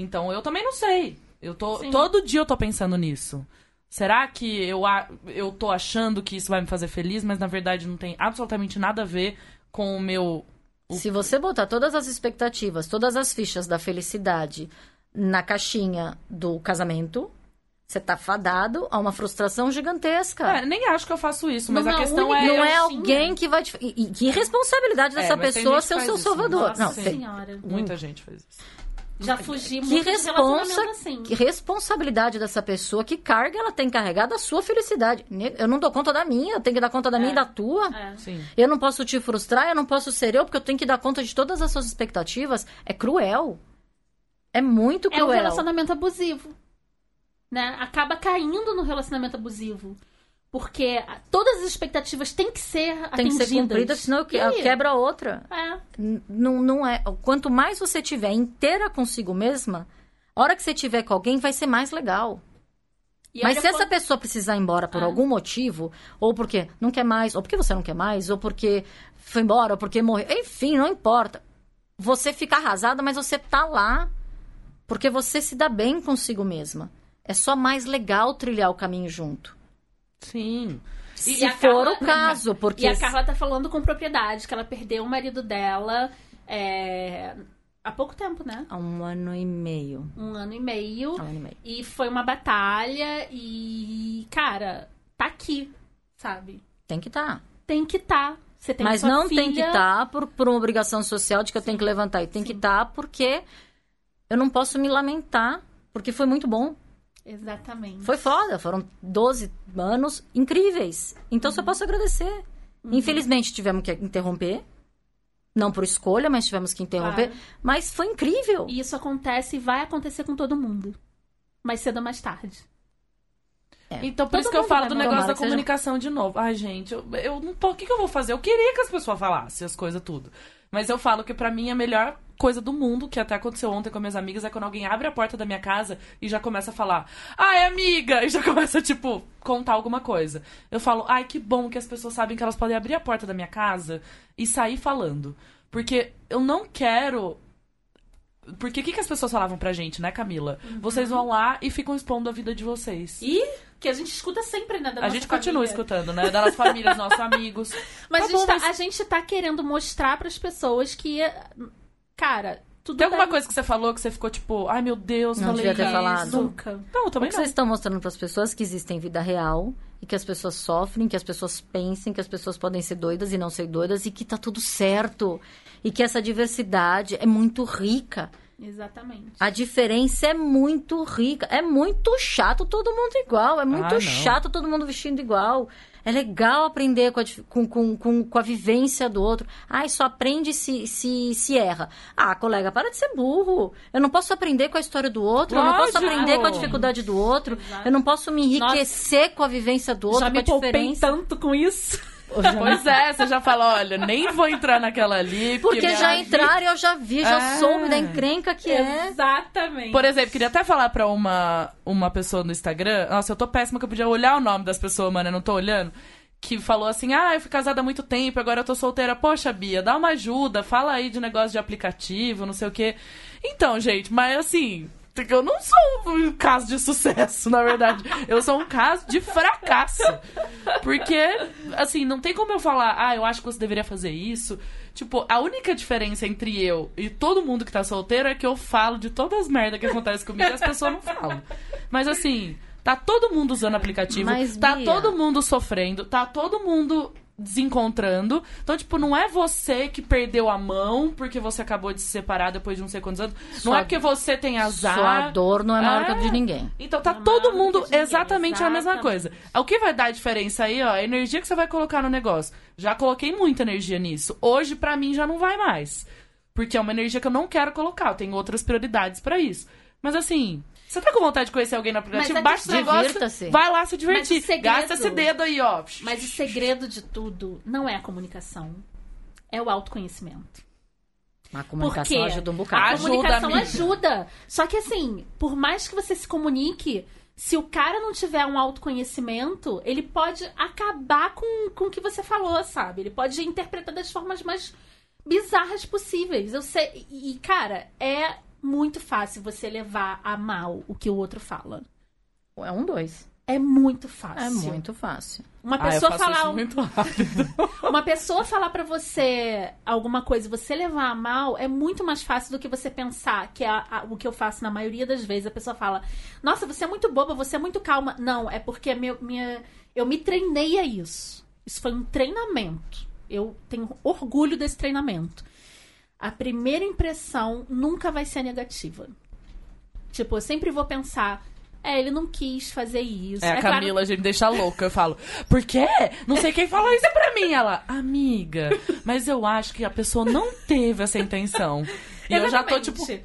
Então eu também não sei. Eu tô Sim. todo dia eu tô pensando nisso. Será que eu eu tô achando que isso vai me fazer feliz, mas na verdade não tem absolutamente nada a ver com o meu Se você botar todas as expectativas, todas as fichas da felicidade na caixinha do casamento, você tá fadado a uma frustração gigantesca. É, nem acho que eu faço isso, mas Numa a questão única- é. não é tinha. alguém que vai te. E, e que responsabilidade É, dessa tem pessoa ser o seu isso, salvador. nossa não, tem. senhora. Muita gente faz isso. Já fugi Que, muito responsa, relacionamento assim. que responsabilidade dessa pessoa, que carga ela tem que carregar da sua felicidade. Eu não dou conta da minha, eu tenho que dar conta da minha e da tua. É. Sim. Eu não posso te frustrar, eu não posso ser eu, porque eu tenho que dar conta de todas as suas expectativas. É cruel. É muito É um cruel. relacionamento abusivo. Né? Acaba caindo no relacionamento abusivo. Porque todas as expectativas têm que ser tem que atendidas. ser cumprida, senão que- E quebra a outra. É. Não, não é. Quanto mais você tiver inteira consigo mesma, a hora que você tiver com alguém, vai ser mais legal. E Mas se essa quando- pessoa precisar ir embora por Ah. algum motivo, ou porque não quer mais, ou porque você não quer mais, ou porque foi embora, ou porque morreu, enfim, não importa. Você fica arrasada, mas você tá lá porque você se dá bem consigo mesma. É só mais legal trilhar o caminho junto. Sim. Se a for Carla- o caso, porque E a Carla tá falando com propriedade, que ela perdeu o marido dela é, há pouco tempo, né? há um ano e meio. Um ano e meio. Há um ano e meio. E foi uma batalha e, cara, tá aqui, sabe? Tem que estar. Tem que tá. Você tem Mas não filha... tem que estar por, por uma obrigação social de que eu tenho que levantar. E tem que estar porque eu não posso me lamentar, porque foi muito bom. Exatamente. Foi foda, foram 12 anos incríveis. Então Uhum. só posso agradecer. Infelizmente tivemos que interromper. Não por escolha, mas tivemos que interromper. Claro. Mas foi incrível. E isso acontece e vai acontecer com todo mundo. Mais cedo ou mais tarde. Então, por Todo isso que eu falo do negócio da que seja- comunicação de novo. Ai, gente, eu, eu não tô. O que, que eu vou fazer? Eu queria que as pessoas falassem as coisas tudo. Mas eu falo que pra mim a melhor coisa do mundo, que até aconteceu ontem com minhas amigas, é quando alguém abre a porta da minha casa e já começa a falar, ai, amiga! E já começa, tipo, contar alguma coisa. Eu falo, ai, que bom que as pessoas sabem que elas podem abrir a porta da minha casa e sair falando. Porque eu não quero porque o que, que as pessoas falavam pra gente, né, Camila? Vocês vão lá e ficam expondo a vida de vocês. E que a gente escuta sempre, né? Da a gente continua família. escutando, né? Das famílias, nossos amigos. Mas, Tá a, gente bom, tá, mas- a gente tá querendo mostrar pras pessoas que, cara, tudo Tem alguma bem. coisa que você falou que você ficou tipo, ai meu Deus, Não falei devia ter isso. falado. Nunca. Não, eu O também que não. vocês estão mostrando para as pessoas que existem vida real e que as pessoas sofrem, que as pessoas pensem, que as pessoas podem ser doidas e não ser doidas e que tá tudo certo. E que essa diversidade é muito rica. Exatamente. A diferença é muito rica. É muito chato todo mundo igual. É muito Ah, chato todo mundo vestindo igual. É legal aprender com a, com, com, com, com a vivência do outro. Ai, só aprende se, se, se erra. Ah, colega, para de ser burro. Eu não posso aprender com a história do outro. Eu não posso Lógico. aprender com a dificuldade do outro. Exato. Eu não posso me enriquecer com a vivência do outro, Já me poupei diferença. tanto com isso. Pois é, você já falou, olha, nem vou entrar naquela ali. Porque minha já entraram, eu já vi, já É. soube da encrenca que é. Exatamente. Por exemplo, queria até falar pra uma, uma pessoa no Instagram. Nossa, eu tô péssima que eu podia olhar o nome das pessoas, mano, eu não tô olhando. Que falou assim: Ah, eu fui casada há muito tempo, agora eu tô solteira. Poxa, Bia, dá uma ajuda, fala aí de negócio de aplicativo, não sei o quê. Então, gente, mas assim. Eu não sou um caso de sucesso, na verdade. Eu sou um caso de fracasso. Porque, assim, não tem como eu falar, ah, eu acho que você deveria fazer isso. Tipo, a única diferença entre eu e todo mundo que tá solteiro é que eu falo de todas as merdas que acontecem comigo e as pessoas não falam. Mas assim, tá todo mundo usando aplicativo, Mas, tá Bia- todo mundo sofrendo, tá todo mundo desencontrando. Então, tipo, não é você que perdeu a mão porque você acabou de se separar depois de não sei quantos anos. não Sua- é porque você tem azar. Sua dor não é maior que a É. de ninguém. Então tá Não é todo mundo ninguém, exatamente a mesma coisa. O que vai dar a diferença aí, ó, é a energia que você vai colocar no negócio. Já coloquei muita energia nisso. Hoje, pra mim, já não vai mais. Porque é uma energia que eu não quero colocar. Eu tenho outras prioridades pra isso. Mas assim, você tá com vontade de conhecer alguém no aplicativo? Mas a Baixa o negócio, vai lá se divertir. Mas o segredo- Gasta esse dedo aí, ó. Mas o segredo de tudo não é a comunicação. É o autoconhecimento. A comunicação quê? ajuda um A bocado. Ajuda, comunicação amiga. ajuda. Só que assim, por mais que você se comunique, se o cara não tiver um autoconhecimento, ele pode acabar com, com o que você falou, sabe? Ele pode interpretar das formas mais bizarras possíveis. Eu sei. E, cara, é muito fácil você levar a mal o que o outro fala. É um dois. É muito fácil. É muito fácil. Uma Ah, eu pessoa faço falar isso muito rápido. uma pessoa falar pra você alguma coisa e você levar a mal é muito mais fácil do que você pensar, que é a- a- o que eu faço na maioria das vezes. A pessoa fala: "Nossa, você é muito boba, você é muito calma". Não, é porque meu, minha eu me treinei a isso. Isso foi um treinamento. Eu tenho orgulho desse treinamento. A primeira impressão nunca vai ser negativa. Tipo, eu sempre vou pensar, é, ele não quis fazer isso. É, a claro- Camila já me deixa louca. Eu falo, por quê? Não sei quem falou isso pra mim. Ela, amiga, mas eu acho que a pessoa não teve essa intenção. E eu já tô, tipo, Exatamente.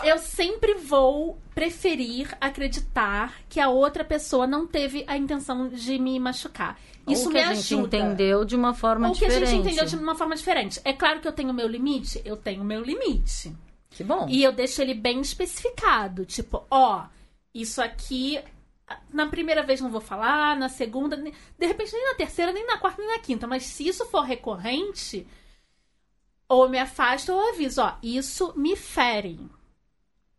Querendo. eu sempre vou preferir acreditar que a outra pessoa não teve a intenção de me machucar. Isso Ou que me a gente ajuda. entendeu de uma forma Ou que a diferente. gente entendeu de uma forma diferente. É claro que eu tenho o meu limite, eu tenho o meu limite. Que bom. E eu deixo ele bem especificado. Tipo, ó, isso aqui. Na primeira vez não vou falar, na segunda, de repente nem na terceira, nem na quarta, nem na quinta. Mas se isso for recorrente, ou me afasto ou aviso, ó, isso me fere.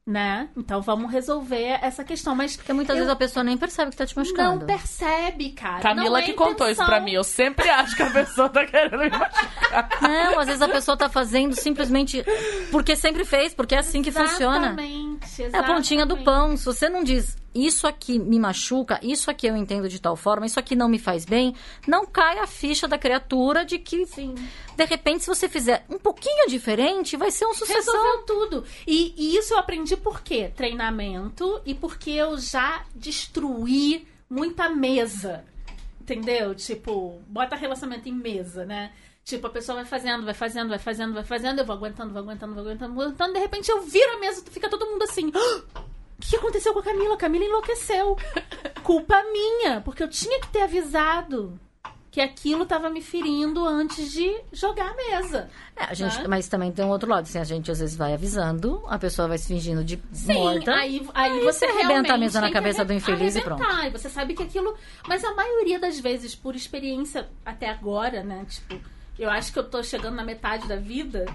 Né? Então vamos resolver essa questão. Mas Porque muitas eu vezes a pessoa nem percebe que tá te machucando. não percebe, cara. Camila Não é que contou isso intenção. pra mim. Eu sempre acho que a pessoa tá querendo me machucar. Não, às vezes a pessoa tá fazendo simplesmente porque sempre fez, porque é assim que funciona. Exatamente, É a pontinha do exatamente. pão. Se você não diz isso aqui me machuca, isso aqui eu entendo de tal forma, isso aqui não me faz bem, não cai a ficha da criatura de que, Sim. de repente, se você fizer um pouquinho diferente, vai ser um sucessão. Resolveu tudo. E, e isso eu aprendi por quê? Treinamento e porque eu já destruí muita mesa. Entendeu? Tipo, bota relacionamento em mesa, né? Tipo, a pessoa vai fazendo, vai fazendo, vai fazendo, vai fazendo, eu vou aguentando, vou aguentando, vou aguentando, vou aguentando, de repente eu viro a mesa, fica todo mundo assim. "Ah, O que aconteceu com a Camila? A Camila enlouqueceu. Culpa minha, porque eu tinha que ter avisado que aquilo tava me ferindo antes de jogar a mesa. É, a gente, Né? Mas também tem um outro lado. Assim, a gente às vezes vai avisando, a pessoa vai se fingindo de Sim, morta. aí, aí, Aí você arrebenta a mesa na cabeça do infeliz e arrebentar, E você sabe que aquilo. Mas a maioria das vezes, por experiência até agora, né? Tipo, eu acho que eu tô chegando na metade da vida.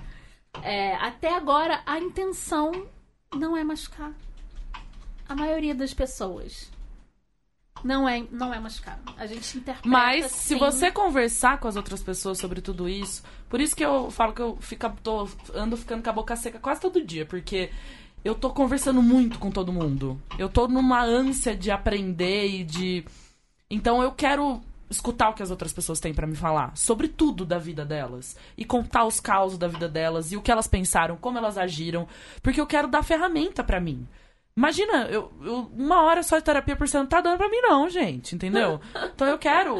é, até agora, a intenção não é machucar. A maioria das pessoas. Não é, não é machucar. A gente interpreta. Mas se assim, você conversar com as outras pessoas sobre tudo isso, por isso que eu falo que eu fico, tô, ando ficando com a boca seca quase todo dia, porque eu tô conversando muito com todo mundo. Eu tô numa ânsia de aprender e de. Então eu quero escutar o que as outras pessoas têm pra me falar sobre tudo da vida delas e contar os causos da vida delas e o que elas pensaram, como elas agiram, porque eu quero dar ferramenta pra mim. Imagina, eu, eu- uma hora só de terapia por semana não tá dando pra mim, não, gente, entendeu? Então eu quero.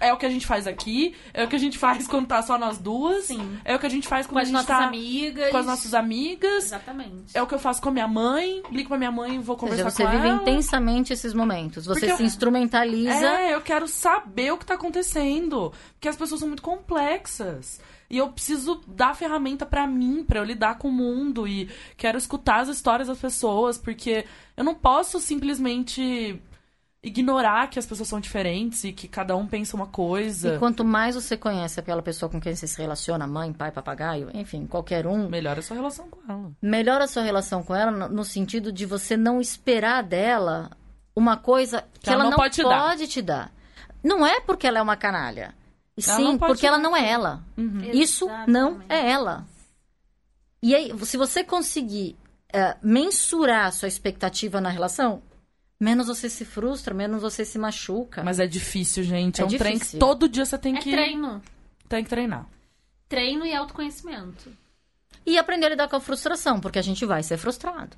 É o que a gente faz aqui, é o que a gente faz quando tá só nós duas, Sim. é o que a gente faz quando Com a as gente nossas tá amigas. com as nossas amigas, Exatamente. é o que eu faço com a minha mãe, ligo pra minha mãe e vou Ou conversar seja, você com vive ela. intensamente esses momentos. Você Porque eu- se instrumentaliza. É, eu quero saber o que tá acontecendo. Porque as pessoas são muito complexas. E eu preciso dar ferramenta pra mim, pra eu lidar com o mundo. E quero escutar as histórias das pessoas, porque eu não posso simplesmente ignorar que as pessoas são diferentes e que cada um pensa uma coisa. E quanto mais você conhece aquela pessoa com quem você se relaciona, mãe, pai, papagaio, enfim, qualquer um, Melhora a sua relação com ela. melhora a sua relação com ela no- sentido de você não esperar dela uma coisa que, ela, não, pode, te dar. te dar. Não é porque ela é uma canalha. Ela sim, pode porque ela não é ela. Uhum. Isso não é ela. E aí, se você conseguir é, mensurar a sua expectativa na relação, menos você se frustra, menos você se machuca. Mas é difícil, gente. É, É um trem que difícil. todo dia você tem É que, treino. tem que treinar. Treino e autoconhecimento. E aprender a lidar com a frustração, porque a gente vai ser frustrado.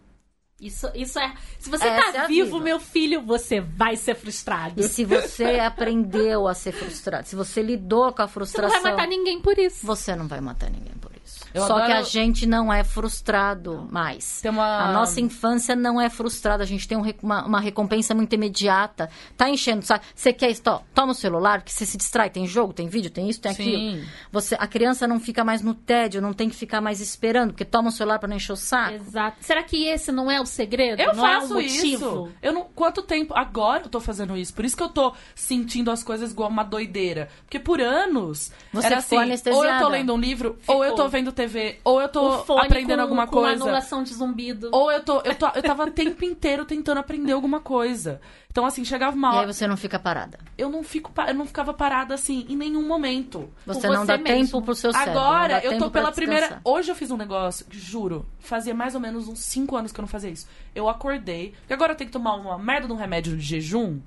Isso, isso é. Se você Essa tá é vivo, vida. meu filho, você vai ser frustrado. E se você aprendeu a ser frustrado, se você lidou com a Você não frustração, vai matar ninguém por isso. você não vai matar ninguém por isso. Eu Só que adoro- a gente não é frustrado mais. Tem uma- A nossa infância não é frustrada. A gente tem um uma, uma recompensa muito imediata. Tá enchendo, sabe? Você quer isso? Toma o celular, porque você se distrai. Tem jogo, tem vídeo, tem isso, tem Sim. aquilo. Você, a criança não fica mais no tédio, não tem que ficar mais esperando, porque toma o celular pra não encher o saco. Exato. Será que esse não é o segredo? Eu não faço é o motivo? isso. Eu não. Quanto tempo? Agora eu tô fazendo isso. Por isso que eu tô sentindo as coisas igual uma doideira. Porque por anos. Você era ficou assim, ou eu anestesiada. tô lendo um livro, Ficou. ou eu tô vendo TV, ou eu tô aprendendo com, alguma com coisa. anulação de zumbido. Ou eu tô, eu tô. Eu tava o tempo inteiro tentando aprender alguma coisa. Então, assim, chegava uma E aí hora. você não fica parada. Eu não fico. Eu não ficava parada assim em nenhum momento. Você Com não você dá mesmo. tempo pro seu cérebro. Agora, eu tô pela primeira. Hoje eu fiz um negócio, que, juro, fazia mais ou menos uns 5 anos que eu não fazia isso. Eu acordei, porque agora eu tenho que tomar uma merda de um remédio de jejum.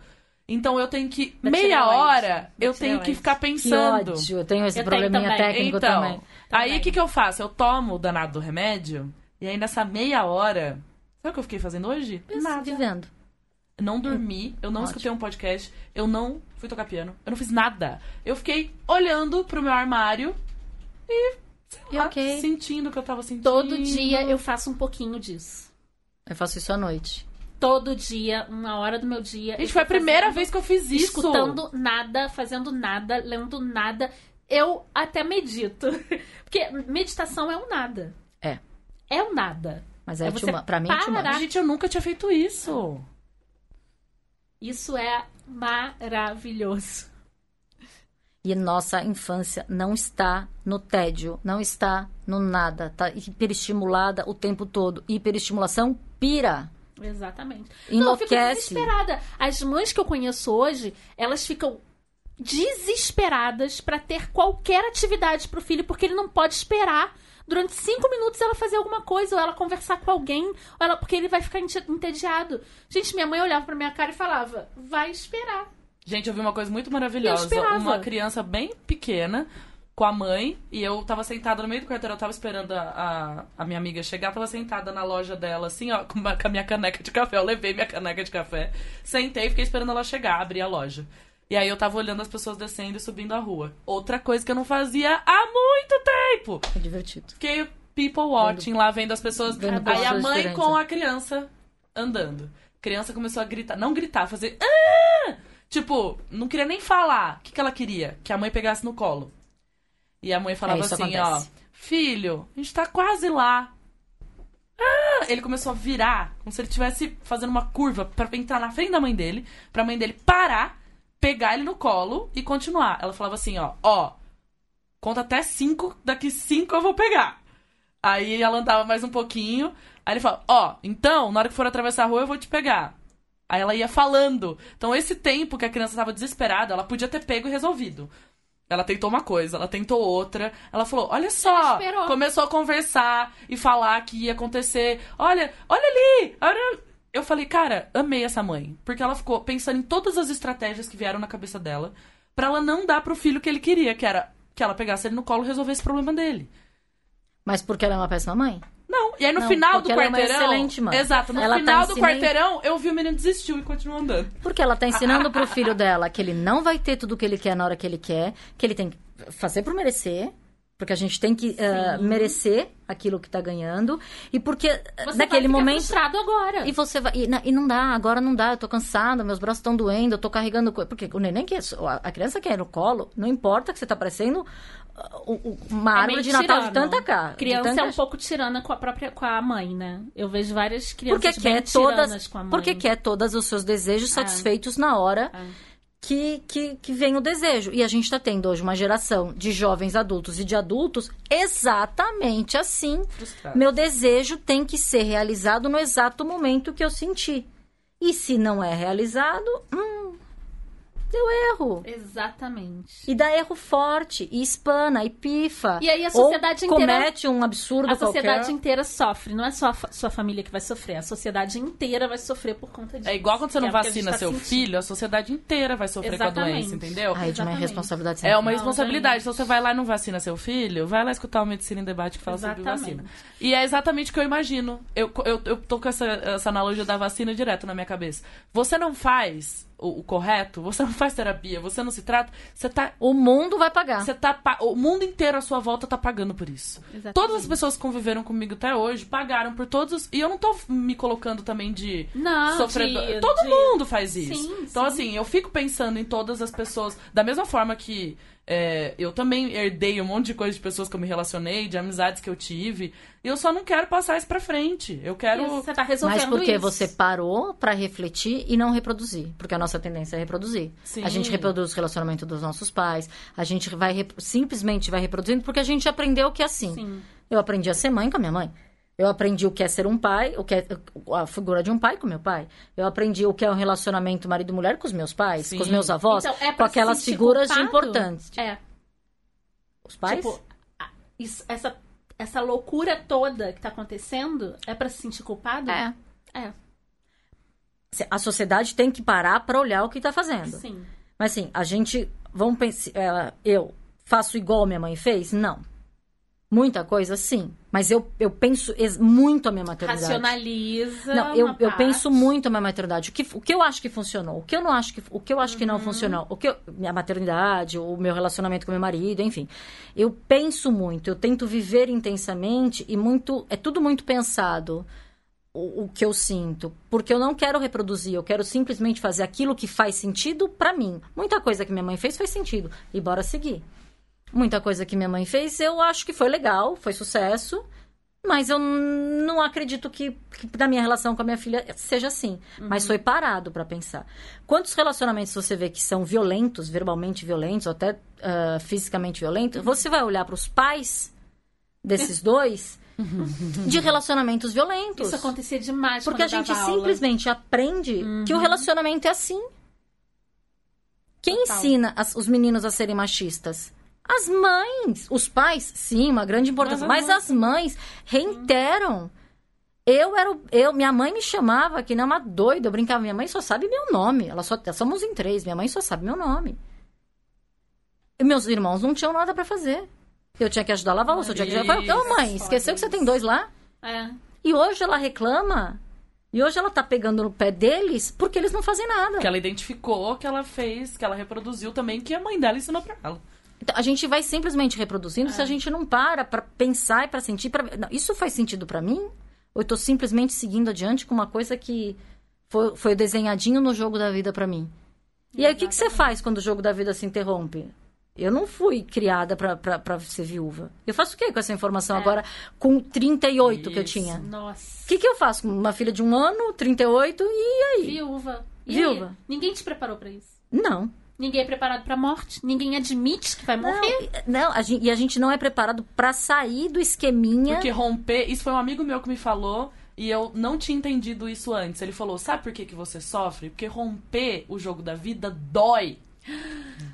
Então eu tenho que. Da meia tireoide. hora, Da eu tenho que ficar Que pensando. ódio. Eu tenho esse Eu tenho probleminha também. técnico então, também. aí o que, que eu faço? Eu tomo o danado do remédio, e aí nessa meia hora. Sabe o que eu fiquei fazendo hoje? Nada. Vivendo. Não dormi, eu não Ótimo. escutei um podcast, eu não fui tocar piano, eu não fiz nada. Eu fiquei olhando pro meu armário e, sei E lá, ok. sentindo o que eu tava sentindo. Todo dia eu faço um pouquinho disso. Eu faço isso à noite. Todo dia, uma hora do meu dia. Gente, foi a primeira fazendo- vez que eu fiz isso. Escutando nada, fazendo nada, lendo nada. Eu até medito. Porque meditação é um nada. É. É um nada. Mas é, É você pra mim é parar. Gente, eu nunca tinha feito isso. Isso é maravilhoso. E nossa infância não está no tédio, não está no nada. Tá hiperestimulada o tempo todo. Hiperestimulação pira. Exatamente. Não, eu fico Enlouquece. desesperada. As mães que eu conheço hoje, elas ficam desesperadas pra ter qualquer atividade pro filho, porque ele não pode esperar durante cinco minutos ela fazer alguma coisa, ou ela conversar com alguém, ou ela, porque ele vai ficar ente- entediado. Gente, minha mãe olhava pra minha cara e falava: vai esperar. Gente, eu vi uma coisa muito maravilhosa. Uma criança bem pequena com a mãe e eu tava sentada no meio do quarteirão, eu tava esperando a, a, a minha amiga chegar, tava sentada na loja dela, assim, ó, com, uma- com a minha caneca de café. Eu levei minha caneca de café, sentei e fiquei esperando ela chegar, abrir a loja. E aí eu tava olhando as pessoas descendo e subindo a rua. Outra coisa que eu não fazia há muito tempo. É divertido. Fiquei people watching lá, vendo as pessoas. Vendo aí a mãe com a criança andando. A criança começou a gritar. Não gritar, fazer. "Ah!" Tipo, não queria nem falar. O que, que ela queria? Que a mãe pegasse no colo. E a mãe falava É, assim, acontece. ó. Filho, a gente tá quase lá. Ah! Ele começou a virar, como se ele estivesse fazendo uma curva pra entrar na frente da mãe dele, pra mãe dele parar, pegar ele no colo e continuar. Ela falava assim, ó, ó, conta até cinco, daqui cinco eu vou pegar. Aí ela andava mais um pouquinho, aí ele falava, ó, então, na hora que for atravessar a rua eu vou te pegar. Aí ela ia falando. Então esse tempo que a criança tava desesperada, ela podia ter pego e resolvido. Ela tentou uma coisa, ela tentou outra. Ela falou: Olha só. Começou a conversar e falar que ia acontecer. Olha, olha ali. olha- Eu falei, cara, amei essa mãe. Porque ela ficou pensando em todas as estratégias que vieram na cabeça dela pra ela não dar pro filho o que ele queria, que era que ela pegasse ele no colo e resolvesse o problema dele. Mas porque ela é uma péssima mãe? Não, e aí no Não, final do porque ela é uma quarteirão. excelente mãe. Exato, no Ela tá final do ensinando- quarteirão, eu vi o menino desistiu e continuou andando. Porque ela tá ensinando pro filho dela que ele não vai ter tudo o que ele quer na hora que ele quer, que ele tem que fazer por merecer. Porque a gente tem que eh, merecer aquilo que tá ganhando. E porque eh, Você naquele vai momento. frustrado agora. E você vai. E, na- e não dá, agora não dá, eu tô cansada, meus braços estão doendo, eu tô carregando coisa. Porque o neném que. A a criança que é no colo, não importa que você tá parecendo uh, uh, uma É árvore meio de Natal de tanta cara. Criança é um pouco tirana com a própria com a mãe, né? Eu vejo várias crianças Porque bem quer tiranas todas. com a mãe. Porque quer todos os seus desejos satisfeitos na hora. É. Que, que, que vem o desejo. E a gente está tendo hoje uma geração de jovens adultos e de adultos exatamente assim. Frustrado. Meu desejo tem que ser realizado no exato momento que eu senti. E se não é realizado, hum, deu erro. Exatamente. E dá erro forte, e espana, e pifa. E aí a sociedade ou inteira- comete um absurdo A sociedade qualquer. inteira sofre, não é só a fa- sua família que vai sofrer, a sociedade inteira vai sofrer por conta disso. É igual quando você não é vacina tá seu sentindo. filho, a sociedade inteira vai sofrer com a Exatamente. doença, entendeu? Ai, de uma Exatamente. responsabilidade É uma fim. responsabilidade. gente. Então você vai lá e não vacina seu filho, vai lá escutar o Medicina em Debate que fala sobre Exatamente. vacina. E é exatamente o que eu imagino. Eu, eu, eu tô com essa, essa analogia da vacina direto na minha cabeça. Você não faz o, o correto, você não faz terapia, você não se trata, você tá. O mundo vai pagar. Você tá. O mundo inteiro à sua volta tá pagando por isso. Exatamente. Todas as pessoas que conviveram comigo até hoje pagaram por todos. os- E eu não tô me colocando também de. Não, sofredor. de- Todo de- mundo faz isso. Sim, então, sim. assim, eu fico pensando em todas as pessoas. Da mesma forma que é, eu também herdei um monte de coisa de pessoas que eu me relacionei, de amizades que eu tive. E eu só não quero passar isso pra frente. Eu quero. Isso, Você tá resolvendo Mas porque isso. você parou pra refletir e não reproduzir. Porque a nossa tendência é reproduzir. Sim. A gente reproduz o relacionamento dos nossos pais. A gente vai rep- simplesmente vai reproduzindo porque a gente aprendeu que é assim. Sim. Eu aprendi a ser mãe com a minha mãe. Eu aprendi o que é ser um pai, o que é a figura de um pai com meu pai. Eu aprendi o que é um relacionamento marido-mulher com os meus pais, Sim. com os meus avós, Então, é com aquelas figuras culpado? importantes. É. Os pais? Tipo, isso- essa, essa loucura toda que tá acontecendo é pra se sentir culpado? é. É, A sociedade tem que parar pra olhar o que tá fazendo. sim. Mas assim, a gente. Vamos pensar. é, eu faço igual minha mãe fez? Não. Muita coisa, sim. Mas eu, eu penso muito a minha maternidade. Racionaliza. Não, eu, eu penso muito a minha maternidade. O que, o que eu acho que funcionou, o que eu não acho que, o que, eu acho que não Uhum. funcionou, o que eu- minha maternidade, o meu relacionamento com meu marido, enfim. Eu penso muito, eu tento viver intensamente e muito. É tudo muito pensado o, o que eu sinto. Porque eu não quero reproduzir, eu quero simplesmente fazer aquilo que faz sentido pra mim. Muita coisa que minha mãe fez faz sentido. E bora seguir. Muita coisa que minha mãe fez, eu acho que foi legal, foi sucesso. Mas eu não acredito que, que na minha relação com a minha filha seja assim. Mas foi parado pra pensar. Quantos relacionamentos você vê que são violentos, verbalmente violentos, ou até ah, fisicamente violentos? Você vai olhar pros pais desses dois de relacionamentos violentos. Isso acontecia demais Porque a gente aula. simplesmente aprende que o relacionamento é assim. Quem Total. ensina as- os meninos a serem machistas? As mães. Os pais, sim, uma grande importância. Mas Mas, as mães reiteram. Eu era. Eu, minha mãe me chamava que não uma doida. Eu brincava, minha mãe só sabe meu nome. Ela só, somos em três, minha mãe só sabe meu nome. E meus irmãos não tinham nada pra fazer. Eu tinha que ajudar a lavar louça. Eu tinha que ajudar. Ô, mãe, esqueceu que você tem dois lá? É. E hoje ela reclama. E hoje ela tá pegando no pé deles porque eles não fazem nada. Que ela identificou, que ela fez, que ela reproduziu também, que a mãe dela ensinou pra ela. Então, a gente vai simplesmente reproduzindo É. se a gente não para pra pensar e pra sentir. Pra... Não, isso faz sentido pra mim? Ou eu tô simplesmente seguindo adiante com uma coisa que foi, foi desenhadinho no jogo da vida pra mim? E aí, o que, que você faz quando o jogo da vida se interrompe? Eu não fui criada pra ser viúva. Eu faço o quê com essa informação agora com 38 que eu Isso. tinha? O Nossa. que, que eu faço com uma filha de um ano, 38, e aí? Viúva. E Viúva. aí? Ninguém te preparou pra isso. Não. Ninguém é preparado pra morte. Ninguém admite que vai morrer. Não, não a gente, e a gente não é preparado pra sair do esqueminha. Porque romper. Isso foi um amigo meu que me falou. E eu não tinha entendido isso antes. Ele falou: sabe por que, que você sofre? Porque romper o jogo da vida dói.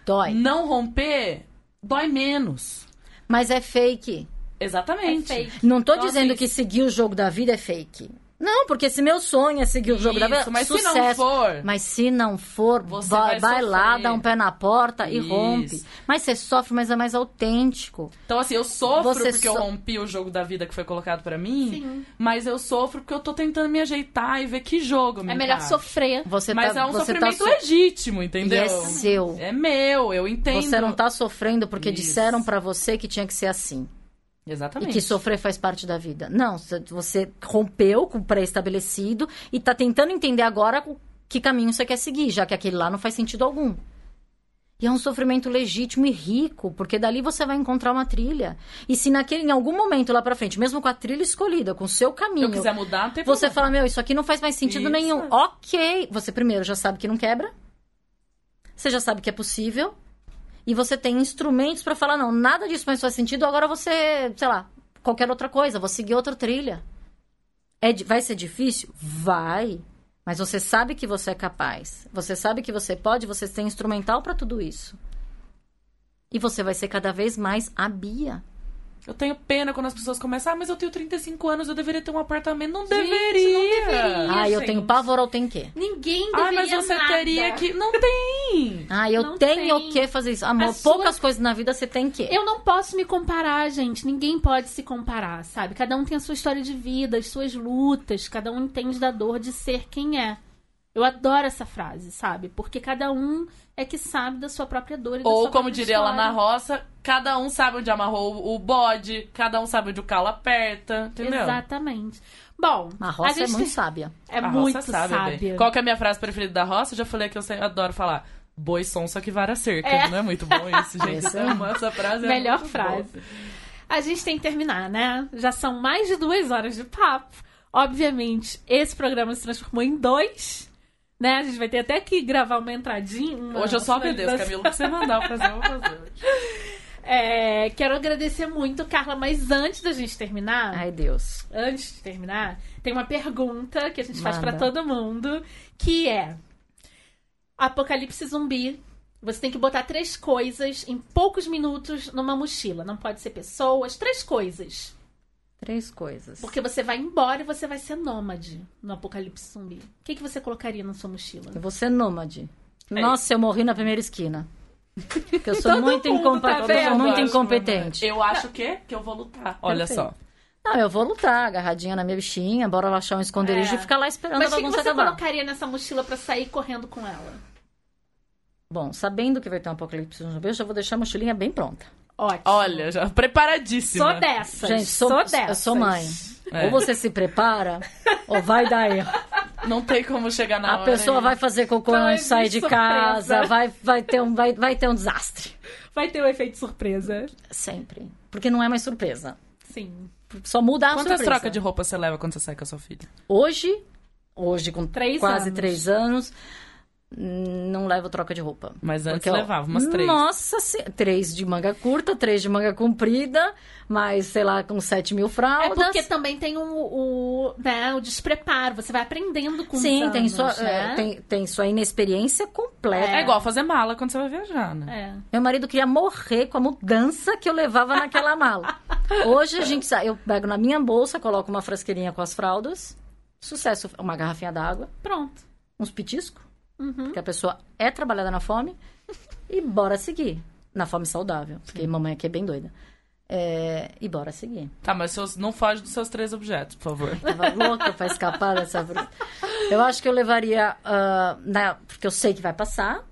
Dói. Não romper dói menos. Mas é fake. Exatamente. É fake. Não tô Então, dizendo assim, que seguir o jogo da vida é fake. Não, porque se meu sonho é seguir o jogo da vida, mas se não sucesso. for- Mas se não for, Você vai, vai lá, dá um pé na porta e Isso. rompe. Mas você sofre, mas é mais autêntico. Então, assim, eu sofro Você porque eu so- rompi o jogo da vida que foi colocado pra mim. Sim. Mas eu sofro porque eu tô tentando me ajeitar e ver que jogo eu me É melhor sofrer. Você Mas tá, é um você sofrimento tá so- legítimo, E entendeu? é seu. É meu, eu entendo. Você não tá sofrendo porque Isso. disseram pra você que tinha que ser assim. E Exatamente. que sofrer faz parte da vida. Não, você- rompeu com o pré-estabelecido e tá tentando entender agora que caminho você quer seguir, já que aquele lá não faz sentido algum. E é um sofrimento legítimo e rico, porque dali você vai encontrar uma trilha. E se naquele, em algum momento lá pra frente, mesmo com a trilha escolhida, com o seu Se caminho, eu quiser mudar, tem você problema. fala, meu, isso aqui não faz mais sentido Isso. nenhum. Ok. Você primeiro já sabe que não quebra. Você já sabe que é possível. E você tem instrumentos pra falar, não, nada disso mais faz sentido, agora você, sei lá, qualquer outra coisa, vou seguir outra trilha. É, vai ser difícil? Vai. Mas você sabe que você é capaz. Você sabe que você pode, você tem instrumental pra tudo isso. E você vai ser cada vez mais a Bia. Eu tenho pena quando as pessoas começam, ah, mas eu tenho 35 anos, eu deveria ter um apartamento. Não Gente, deveria. não deveria. Ah, eu gente. tenho pavor ou tem quê? Ninguém Ah, deveria mas você nada. teria que. Não tem! Ah, eu Não tenho tem. que fazer isso. Amor, A sua- poucas coisas na vida você tem que. Eu não posso me comparar, gente. Ninguém pode se comparar, sabe? Cada um tem a sua história de vida, as suas lutas. Cada um entende da dor de ser quem é. Eu adoro essa frase, sabe? Porque cada um é que sabe da sua própria dor e da Ou, sua como diria lá na história. roça, cada um sabe onde amarrou o bode, cada um sabe onde o calo aperta, entendeu? Exatamente. Bom, A roça é gente muito tem- sábia. É A muito sábia. bem. Qual que é a minha frase preferida da roça? Eu já falei que eu sempre adoro falar. Boi sonso que vara cerca. É. Não é muito bom isso, gente? Esse é- Amo essa frase. é Melhor muito frase. boa. A gente tem que terminar, né? Já são mais de duas horas de papo. Obviamente, esse programa se transformou em dois. Né? A gente vai ter até que gravar uma entradinha. uma Hoje eu só finalização. Camilo. Que você mandar eu fazer, eu vou fazer. É, quero agradecer muito, Carla, mas antes da gente terminar, Ai, Deus. antes de terminar, tem uma pergunta que a gente faz Manda. pra todo mundo, que é Apocalipse zumbi. Você tem que botar três coisas em poucos minutos numa mochila. Não pode ser pessoas, três coisas. Três coisas. Porque você vai embora e você vai ser nômade no Apocalipse zumbi. O que, que você colocaria na sua mochila? Eu vou ser nômade. É Nossa, eu morri na primeira esquina. Porque eu sou Todo muito, mundo incompa- tá eu sou muito Eu acho, incompetente. Eu acho que, que eu vou lutar. Olha Perfeito. só. Não, eu vou lutar, agarradinha na minha bichinha, bora lá achar um esconderijo É. e ficar lá esperando Mas a o que, que bagunça você acabar. colocaria nessa mochila pra sair correndo com ela? Bom, sabendo que vai ter um apocalipse zumbi, eu já vou deixar a mochilinha bem pronta. Ótimo. Olha, já preparadíssima. Sou dessas. Gente, sou, sou eu dessas. sou mãe. É. Ou você se prepara, ou vai dar erro. Não tem como chegar na a hora. pessoa vai fazer cocô Então, antes de sair de surpresa. casa, vai, vai, ter um, vai, vai ter um desastre. Vai ter o efeito surpresa. Sempre. Porque não é mais surpresa. Sim. Só muda a Quantas surpresa. trocas de roupa você leva quando você sai com a sua filha? Hoje, hoje com Três quase anos. três anos, não levo troca de roupa. Mas antes Porque, levava umas três. Nossa, se- três de manga curta, três de manga comprida, mais, sei lá, com sete mil É fraldas. porque também tem o, o, né, o despreparo. Você vai aprendendo com os Sim, tem anos, sua, né? é, tem, tem sua inexperiência completa. É igual fazer mala quando você vai viajar, né? É. Meu marido queria morrer com a mudança que eu levava naquela mala. Hoje a gente sai, eu pego na minha bolsa, coloco uma frasqueirinha com as fraldas, sucesso, uma garrafinha d'água, Pronto. uns petiscos, Uhum. porque a pessoa é trabalhada na fome, e bora seguir. Na fome saudável, porque mamãe aqui é bem doida. É, e bora seguir. Tá, mas seus, não foge dos seus três objetos, por favor. Tava louca pra escapar dessa. Eu acho que eu levaria. ah, na- porque eu sei que vai passar.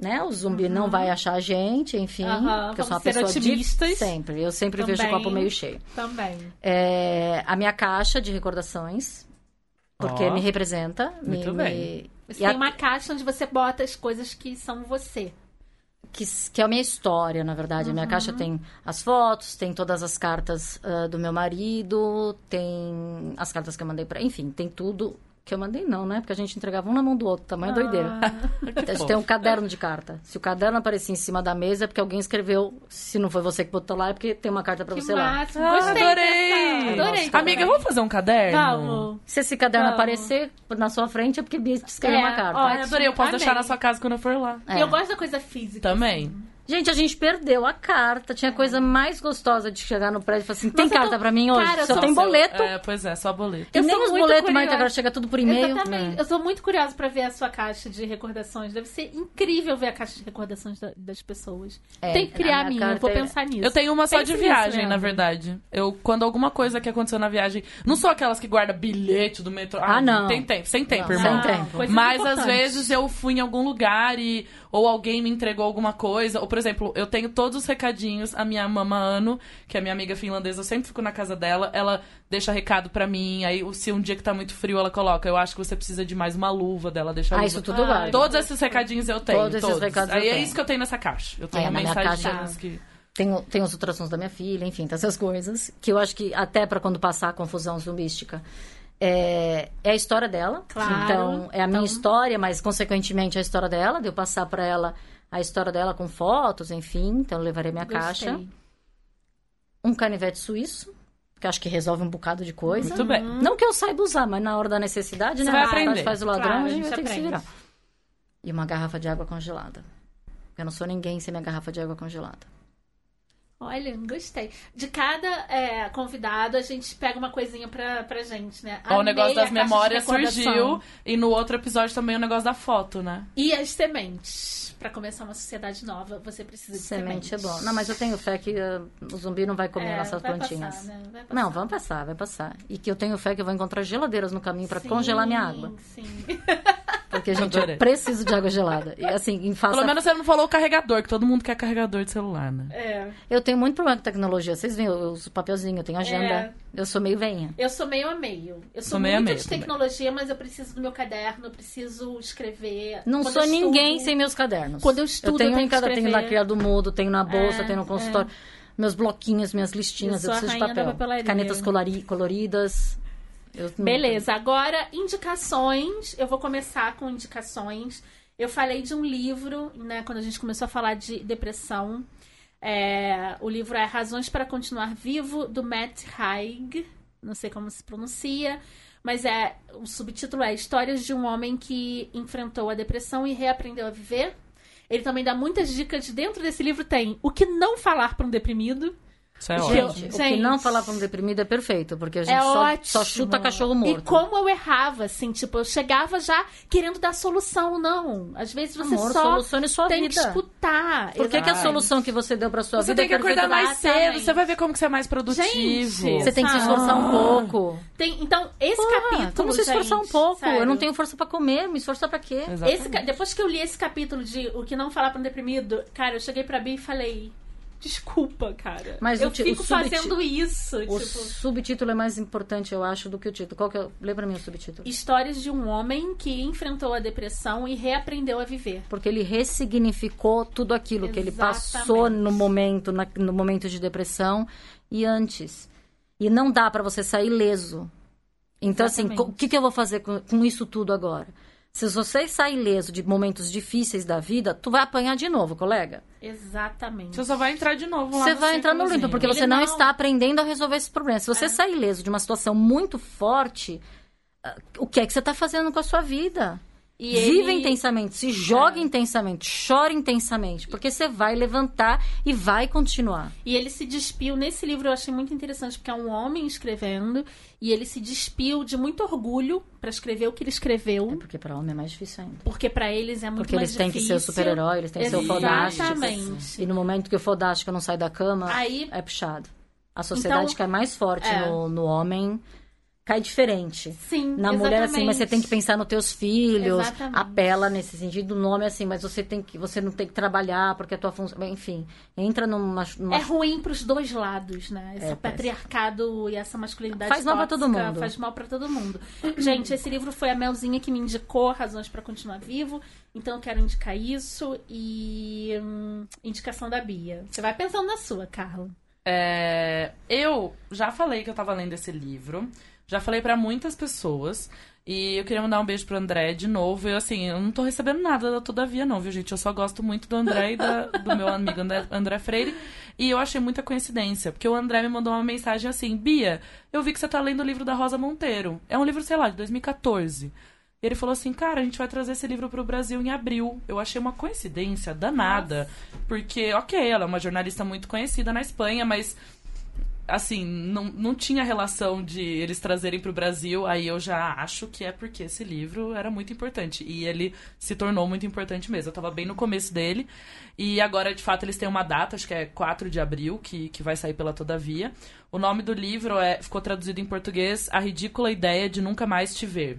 Né? O zumbi não vai achar a gente, enfim. Uhum. Porque eu sou uma pessoa de otimistas. sempre. Eu sempre vejo o Também. copo meio cheio. Também. É, a minha caixa de recordações. Porque Ó. me representa. Muito me, bem. me- Você e tem a- uma caixa onde você bota as coisas que são você. que, que é a minha história, na verdade. A minha Uhum. caixa tem as fotos, tem todas as cartas ah, do meu marido, tem as cartas que eu mandei pra. Enfim, tem tudo que eu mandei, não, né? Porque a gente entregava um na mão do outro, tamanho doideira. A gente tem um caderno de carta. Se o caderno aparecer em cima da mesa, é porque alguém escreveu. Se não foi você que botou lá, é porque tem uma carta pra Que você lá. Ah, Gostei adorei! Adorei. Nossa, Amiga, vamos fazer um caderno? Vamos. Se esse caderno Vamos. aparecer na sua frente, é porque Bia te escreveu É, uma carta. ó, Ai, adorei. Eu posso Amei. deixar na sua casa quando eu for lá. É. E eu gosto da coisa física. Também. Gente, a gente perdeu a carta. Tinha coisa mais gostosa de chegar no prédio e falar assim: tem Nossa, carta tô- pra mim hoje? Cara, Só tô- tem boleto. É, pois é, só boleto. E Eu nem sou os boletos mais curiosa. agora chega tudo por e-mail. Exatamente. né? Eu sou muito curiosa pra ver a sua caixa de recordações. Deve ser incrível ver a caixa de recordações da- das pessoas. É, Tem que criar a minha minha. Vou é- pensar nisso. Eu tenho uma só Pense de nisso, viagem, Leandro. na verdade. Eu, quando alguma coisa que aconteceu na viagem. Não sou aquelas que guarda bilhete do metrô. Ah, não. Tem tempo, sem tempo, Não, irmão. sem Ah, tempo. Mas às vezes eu fui em algum lugar e ou alguém me entregou alguma coisa, ou por exemplo, eu tenho todos os recadinhos, a minha mama Ano, que é minha amiga finlandesa, eu sempre fico na casa dela, ela deixa recado pra mim, aí se um dia que tá muito frio ela coloca, eu acho que você precisa de mais uma luva dela, deixa Ah, luva. isso tudo Ah, vale. Todos esses recadinhos eu tenho, Todos todos. esses recados aí eu é tenho. isso que eu tenho nessa caixa. Eu tenho É, mensagens caixa- que Tem, tem os ultrassons da minha filha, enfim, tem essas coisas. Que eu acho que até pra quando passar a confusão zumbística. É, é a história dela. Claro. Então, é a minha Então- história, mas consequentemente a história dela, de eu passar pra ela a história dela com fotos, enfim. Então, eu levarei minha Gostei. caixa. Um canivete suíço, que eu acho que resolve um bocado de coisa. Muito bem. Não que eu saiba usar, mas na hora da necessidade, Você né? vai aprender. faz o ladrão, Claro, a gente vai ter que se aprende. virar. E uma garrafa de água congelada. Eu não sou ninguém sem minha garrafa de água congelada. Olha, gostei. De cada é, convidado, a gente pega uma coisinha pra, pra gente, né? O negócio das memórias surgiu. E no outro episódio também o negócio da foto, né? E as sementes. Pra começar uma sociedade nova, você precisa de Semente sementes. é bom. Não, mas eu tenho fé que uh, o zumbi não vai comer É, nossas vai plantinhas. passar, né? Vai passar. Não, vamos passar, vai passar. E que eu tenho fé que eu vou encontrar geladeiras no caminho pra Sim, congelar minha água. Sim. Porque, gente, Adorei. eu preciso de água gelada. E assim, em face Pelo menos você não falou o carregador, que todo mundo quer carregador de celular, né? É. Eu tenho muito problema com tecnologia. Vocês veem, eu uso papelzinho, eu tenho agenda. É. Eu sou meio venha. Eu sou meio a meio. Eu sou, Sou meio a muito meio de também. tecnologia, mas eu preciso do meu caderno, eu preciso escrever. Não Quando sou ninguém estudo- sem meus cadernos. Quando eu estudo, eu tenho eu tenho em cada, tenho na criado mudo, tenho na bolsa, É, tenho no consultório. Meus bloquinhos, minhas listinhas, Eu eu, preciso de papel. Canetas colori- coloridas. Beleza, agora indicações. Eu vou começar com indicações. Eu falei de um livro, né, quando a gente começou a falar de depressão. É, o livro é Razões para Continuar Vivo, do Matt Haig. Não sei como se pronuncia. Mas é o subtítulo é Histórias de um Homem que Enfrentou a Depressão e Reaprendeu a Viver. Ele também dá muitas dicas. Dentro desse livro tem o que não falar para um deprimido. Isso é Gente, ótimo. Gente, o que Gente. não falar pra um deprimido é perfeito, porque a gente É só, só chuta cachorro morto. E como eu errava, assim, tipo, eu chegava já querendo dar solução, não. Às vezes você Amor, só solucione sua tem que vida. escutar. Por que, que a solução que você deu pra sua Você vida tem que é perfeita? acordar mais cedo, você vai ver como que você é mais produtivo. Gente, Você tem que se esforçar um pouco. Tem, então, esse Porra, capítulo. Vamos se esforçar gente, um pouco. sério. Eu não tenho força pra comer, me esforçar pra quê? Esse, depois que eu li esse capítulo de O que não falar para um deprimido, cara, eu cheguei pra Bia e falei. Desculpa, cara. Mas eu fico fazendo isso. O tipo, subtítulo é mais importante, eu acho, do que o título. Qual que é? Lê pra mim o subtítulo. histórias de um homem que enfrentou a depressão e reaprendeu a viver. Porque ele ressignificou tudo aquilo que ele passou Exatamente. no momento, na- no momento de depressão e antes. E não dá pra você sair leso. Então, assim, Exatamente. co- o que, que eu vou fazer com, com isso tudo agora? Se você sair leso de momentos difíceis da vida, tu vai apanhar de novo, colega. Exatamente. Você só vai entrar de novo lá Você no vai entrar no limpo, porque Ele você não, não- está aprendendo a resolver esse problema. Se você É. sair leso de uma situação muito forte, ah, o que é que você está fazendo com a sua vida? E Viva ele- intensamente, se joga É. intensamente, chora intensamente, porque você vai levantar e vai continuar. E ele se despiu, nesse livro eu achei muito interessante, porque é um homem escrevendo, e ele se despiu de muito orgulho pra escrever o que ele escreveu, Porque para homem é mais difícil ainda. porque pra eles é muito Porque mais eles têm que difícil. ser o super-herói, eles têm que ser o fodástico. Exatamente. E no momento que o fodástico não sai da cama, Aí- é puxado. A sociedade Então, cai mais forte é. no, no homem, cai diferente. Sim, Na mulher, assim, mas você tem que exatamente. pensar nos teus filhos. Exatamente. Apela nesse sentido. No homem, assim, mas você tem que. Você não tem que trabalhar porque a tua função. Enfim, entra numa. numa- É ruim pros dois lados, né? Esse É, patriarcado e essa masculinidade Faz mal pra todo tóxica mundo. Faz mal pra todo mundo. Gente, esse livro foi a Melzinha que me indicou Razões pra Continuar Vivo. Então eu quero indicar isso e hum, indicação da Bia. Você vai pensando na sua, Carla. É, eu já falei que eu tava lendo esse livro. Já falei pra muitas pessoas. E eu queria mandar um beijo pro André de novo. Eu, assim, eu não tô recebendo nada da Todavia, não, viu, gente? Eu só gosto muito do André e da- do meu amigo André, André Freire. E eu achei muita coincidência, porque o André me mandou uma mensagem assim: Bia, eu vi que você tá lendo o livro da Rosa Monteiro. É um livro, sei lá, de 2014. E ele falou assim, cara, a gente vai trazer esse livro pro Brasil em abril. Eu achei uma coincidência danada. Porque, ok, ela é uma jornalista muito conhecida na Espanha, mas assim, não, não tinha relação de eles trazerem pro Brasil, aí eu já acho que é porque esse livro era muito importante. E ele se tornou muito importante mesmo. Eu tava bem no começo dele. E agora, de fato, eles têm uma data, acho que é 4 de abril, que, que vai sair pela Todavia. O nome do livro é, ficou traduzido em português A Ridícula Ideia de Nunca Mais Te Ver.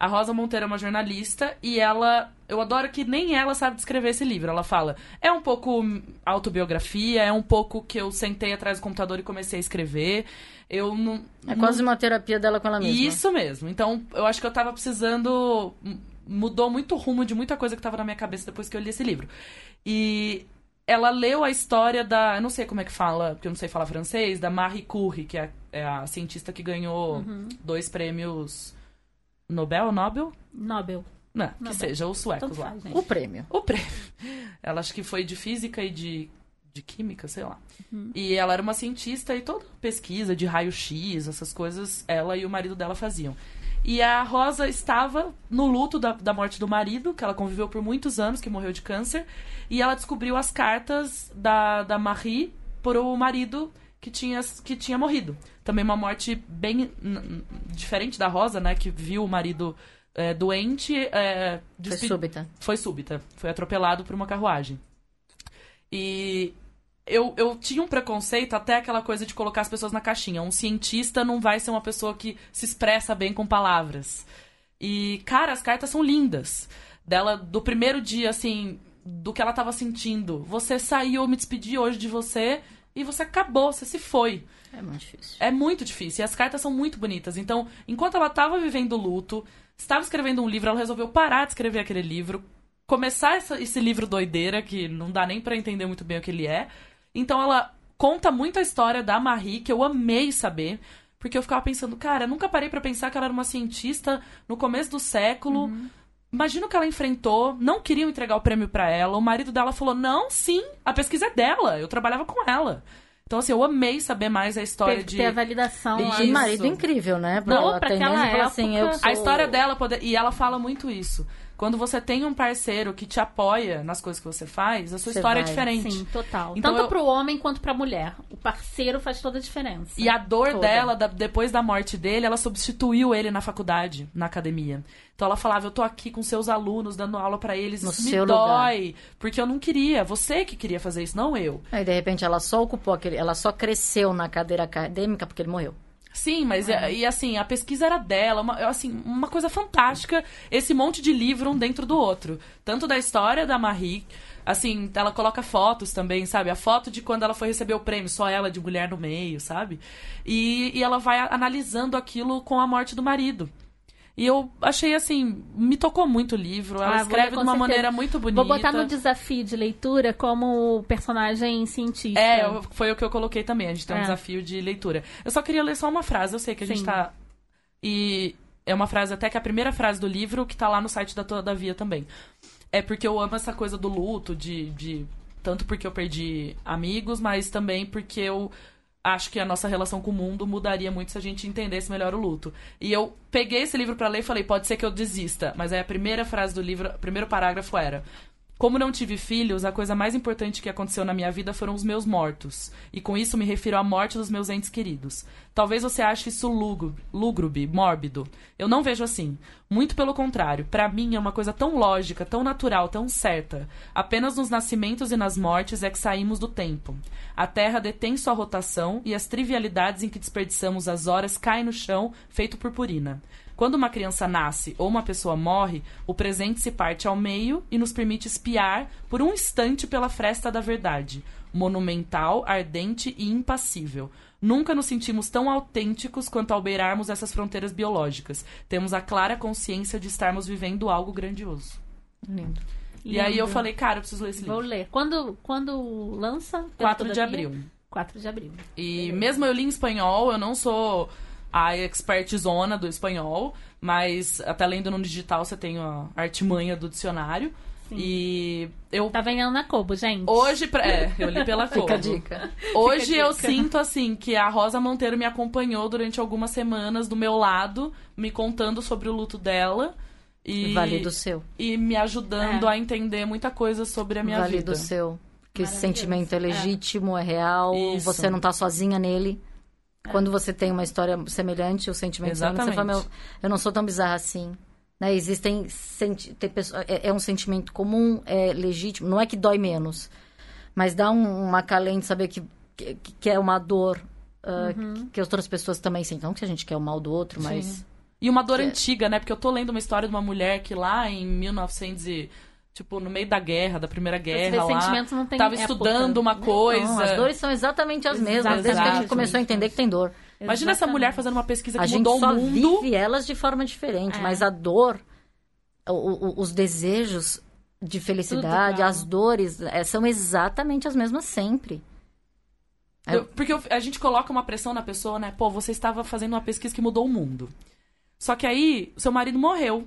A Rosa Monteiro é uma jornalista e ela. Eu adoro que nem ela sabe descrever esse livro. Ela fala: é um pouco autobiografia, é um pouco que eu sentei atrás do computador e comecei a escrever. Eu não. É quase uma terapia dela com ela mesma. Isso mesmo. Então, eu acho que eu tava precisando. Mudou muito o rumo de muita coisa que tava na minha cabeça depois que eu li esse livro. E ela leu a história da. Eu não sei como é que fala, porque eu não sei falar francês, da Marie Curie, que é, é a cientista que ganhou Uhum. dois prêmios Nobel, Nobel? Nobel. Não, que Nobel. seja, os suecos Tanto lá. faz. O prêmio. O prêmio. Ela acho que foi de física e de, de química, sei lá. Uhum. E ela era uma cientista e toda pesquisa de raio-x, essas coisas, ela e o marido dela faziam. E a Rosa estava no luto da, da morte do marido, que ela conviveu por muitos anos, que morreu de câncer, e ela descobriu as cartas da, da Marie para o marido que tinha, que tinha morrido. Também uma morte bem diferente da Rosa, né? Que viu o marido é, doente. É, Foi súbita. foi súbita. Foi atropelado por uma carruagem. E eu, eu tinha um preconceito até aquela coisa de colocar as pessoas na caixinha. Um cientista não vai ser uma pessoa que se expressa bem com palavras. E, cara, as cartas são lindas. Dela, do primeiro dia, assim, do que ela tava sentindo. Você saiu, eu me despedi hoje de você e você acabou, você se foi. É muito difícil. É muito difícil. E as cartas são muito bonitas. Então, enquanto ela estava vivendo o luto, estava escrevendo um livro, ela resolveu parar de escrever aquele livro, começar essa- esse livro doideira, que não dá nem pra entender muito bem o que ele é. Então, ela conta muito a história da Marie, que eu amei saber. Porque eu ficava pensando, cara, eu nunca parei pra pensar que ela era uma cientista no começo do século. Imagina o que ela enfrentou, não queriam entregar o prêmio pra ela. O marido dela falou: "Não, sim, a pesquisa é dela, eu trabalhava com ela". Então assim, eu amei saber mais a história Teve de ter a validação E lá. Isso. marido incrível, né? Não, ela pra aquela mesmo fala assim, época- eu sou... A história dela, poder... e ela fala muito isso. Quando você tem um parceiro que te apoia nas coisas que você faz, a sua Você história é vai. diferente. Sim, total. Então Tanto eu- pro homem quanto pra mulher. O parceiro faz toda a diferença. E a dor Toda. dela, da- depois da morte dele, ela substituiu ele na faculdade, na academia. Então ela falava: Eu tô aqui com seus alunos, dando aula pra eles, No isso me dói. Porque eu não queria. Você que queria fazer isso, não eu. Aí, de repente, ela só ocupou aquele... Ela só cresceu na cadeira acadêmica porque ele morreu. Sim, mas é- e assim, a pesquisa era dela, uma, assim, uma coisa fantástica, esse monte de livro um dentro do outro. Tanto da história da Marie, assim, ela coloca fotos também, sabe? A foto de quando ela foi receber o prêmio, só ela de mulher no meio, sabe? E, e ela vai analisando aquilo com a morte do marido. E eu achei assim, me tocou muito o livro. Ela Ah, escreve de uma certeza. maneira muito bonita. Vou botar no desafio de leitura como personagem cientista. É, foi o que eu coloquei também. A gente tem um É. desafio de leitura. Eu só queria ler só uma frase. Eu sei que a gente Sim. tá. E é uma frase, até que é a primeira frase do livro, que tá lá no site da Todavia também. É porque eu amo essa coisa do luto, de. de tanto porque eu perdi amigos, mas também porque eu acho que a nossa relação com o mundo mudaria muito se a gente entendesse melhor o luto. E eu peguei esse livro pra ler e falei, pode ser que eu desista. Mas aí a primeira frase do livro, o primeiro parágrafo era: como não tive filhos, a coisa mais importante que aconteceu na minha vida foram os meus mortos. E com isso me refiro à morte dos meus entes queridos. Talvez você ache isso lúgubre, mórbido. Eu não vejo assim. Muito pelo contrário. Pra mim é uma coisa tão lógica, tão natural, tão certa. Apenas nos nascimentos e nas mortes é que saímos do tempo. A Terra detém sua rotação e as trivialidades em que desperdiçamos as horas caem no chão, feito purpurina. Quando uma criança nasce ou uma pessoa morre, o presente se parte ao meio e nos permite espiar por um instante pela fresta da verdade, monumental, ardente e impassível. Nunca nos sentimos tão autênticos quanto ao beirarmos essas fronteiras biológicas. Temos a clara consciência de estarmos vivendo algo grandioso. Lindo. E aí eu Lindo. falei, cara, eu preciso ler esse Vou livro. ler. Quando, quando lança? 4 de abril. 4 de abril. E mesmo eu li em espanhol, eu não sou a expertzona do espanhol, mas até lendo no digital você tem a artimanha do dicionário. E eu Tá vendendo na Kobo, gente. hoje pra... é, eu li pela Fica a dica. Hoje Fica a eu dica. sinto assim que a Rosa Monteiro me acompanhou durante algumas semanas do meu lado, me contando sobre o luto dela e Vale do seu. e me ajudando É. a entender muita coisa sobre a minha vale vida. do seu. Que esse sentimento é legítimo, é, real, Isso. você não tá sozinha nele. É. Quando você tem uma história semelhante, o sentimento semelhante, você fala, Exatamente. meu, eu não sou tão bizarra assim. Né? Existem senti pessoa- é, é um sentimento comum, é legítimo, não é que dói menos, mas dá um, uma calente saber que, que, que é uma dor ah, Uhum. que, que outras pessoas também sentem. Não que a gente quer o mal do outro, mas Sim. E uma dor é- antiga, né? Porque eu tô lendo uma história de uma mulher que lá em 1900 e, tipo, no meio da guerra, da Primeira Guerra lá, sentimentos não tem tava época. estudando uma coisa. Não, as dores são exatamente as mesmas. Desde que a gente começou a entender que tem dor. Imagina essa mulher fazendo uma pesquisa que A gente mudou só o mundo. vive elas de forma diferente, É. mas a dor, o- o- os desejos de felicidade, as dores, é, são exatamente as mesmas sempre. Eu- porque eu- a gente coloca uma pressão na pessoa, né? Pô, você estava fazendo uma pesquisa que mudou o mundo. Só que aí, seu marido morreu.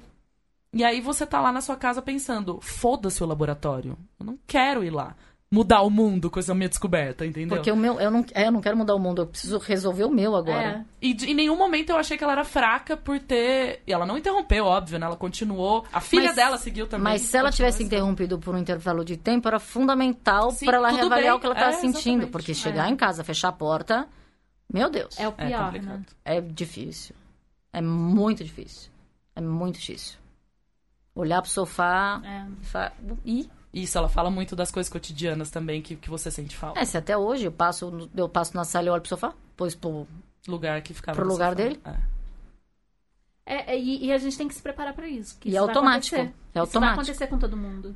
E aí você tá lá na sua casa pensando, foda-se o laboratório. Eu não quero ir lá. Mudar o mundo com essa minha descoberta, entendeu? Porque o meu, eu não, é, eu não quero mudar o mundo, eu preciso resolver o meu agora. É. E de- em nenhum momento eu achei que ela era fraca por ter. E ela não interrompeu, óbvio, né? Ela continuou. A filha Mas- dela seguiu também. Mas se ela tivesse interrompido por um intervalo de tempo, era fundamental para ela reavaliar bem. o que ela estava É, sentindo. exatamente. Porque chegar É. em casa, fechar a porta, meu Deus, É o É pior, complicado. né? é difícil. É muito difícil. É muito difícil. Olhar pro sofá É. e Isso, ela fala muito das coisas cotidianas também que, que você sente falta. É, se até hoje eu passo, eu passo na sala e olho pro sofá, pois pro... Lugar que ficava. Pro no lugar sofá. dele? É. É, é, e, e a gente tem que se preparar pra isso. que E isso é automático. acontecer. É Isso vai automático. acontecer com todo mundo.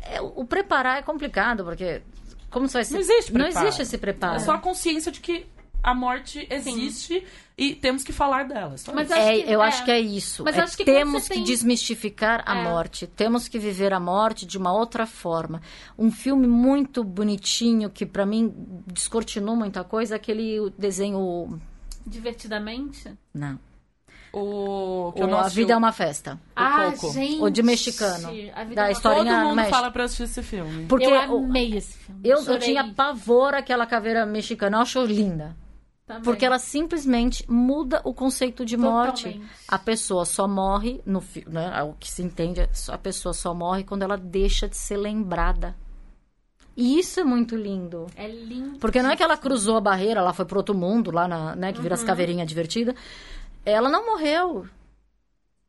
É, o preparar é complicado, porque como você vai se... Não existe Não preparo. existe esse preparo. É só a consciência de que a morte existe e temos que falar dela. Só Mas acho É, que- eu é. acho que é isso. Mas É acho que temos que tem- desmistificar a É. morte. Temos que viver a morte de uma outra forma. Um filme muito bonitinho que pra mim descortinou muita coisa, é aquele desenho Divertidamente. não. O que eu O não a vida é uma festa. ah, Coco. gente. O de mexicano. A vida Da é uma- história- Todo historinha mundo mexe. fala pra eu assistir esse filme. Porque eu o- amei esse filme. eu, eu tinha pavor aquela caveira mexicana. Eu acho linda. Também. Porque ela simplesmente muda o conceito de morte. Totalmente. A pessoa só morre no né, o que se entende, é a pessoa só morre quando ela deixa de ser lembrada. E isso é muito lindo. É lindo. Porque não é que ela cruzou a barreira, ela foi pro outro mundo, lá na, né, que vira as Uhum. caveirinhas divertidas. Ela não morreu.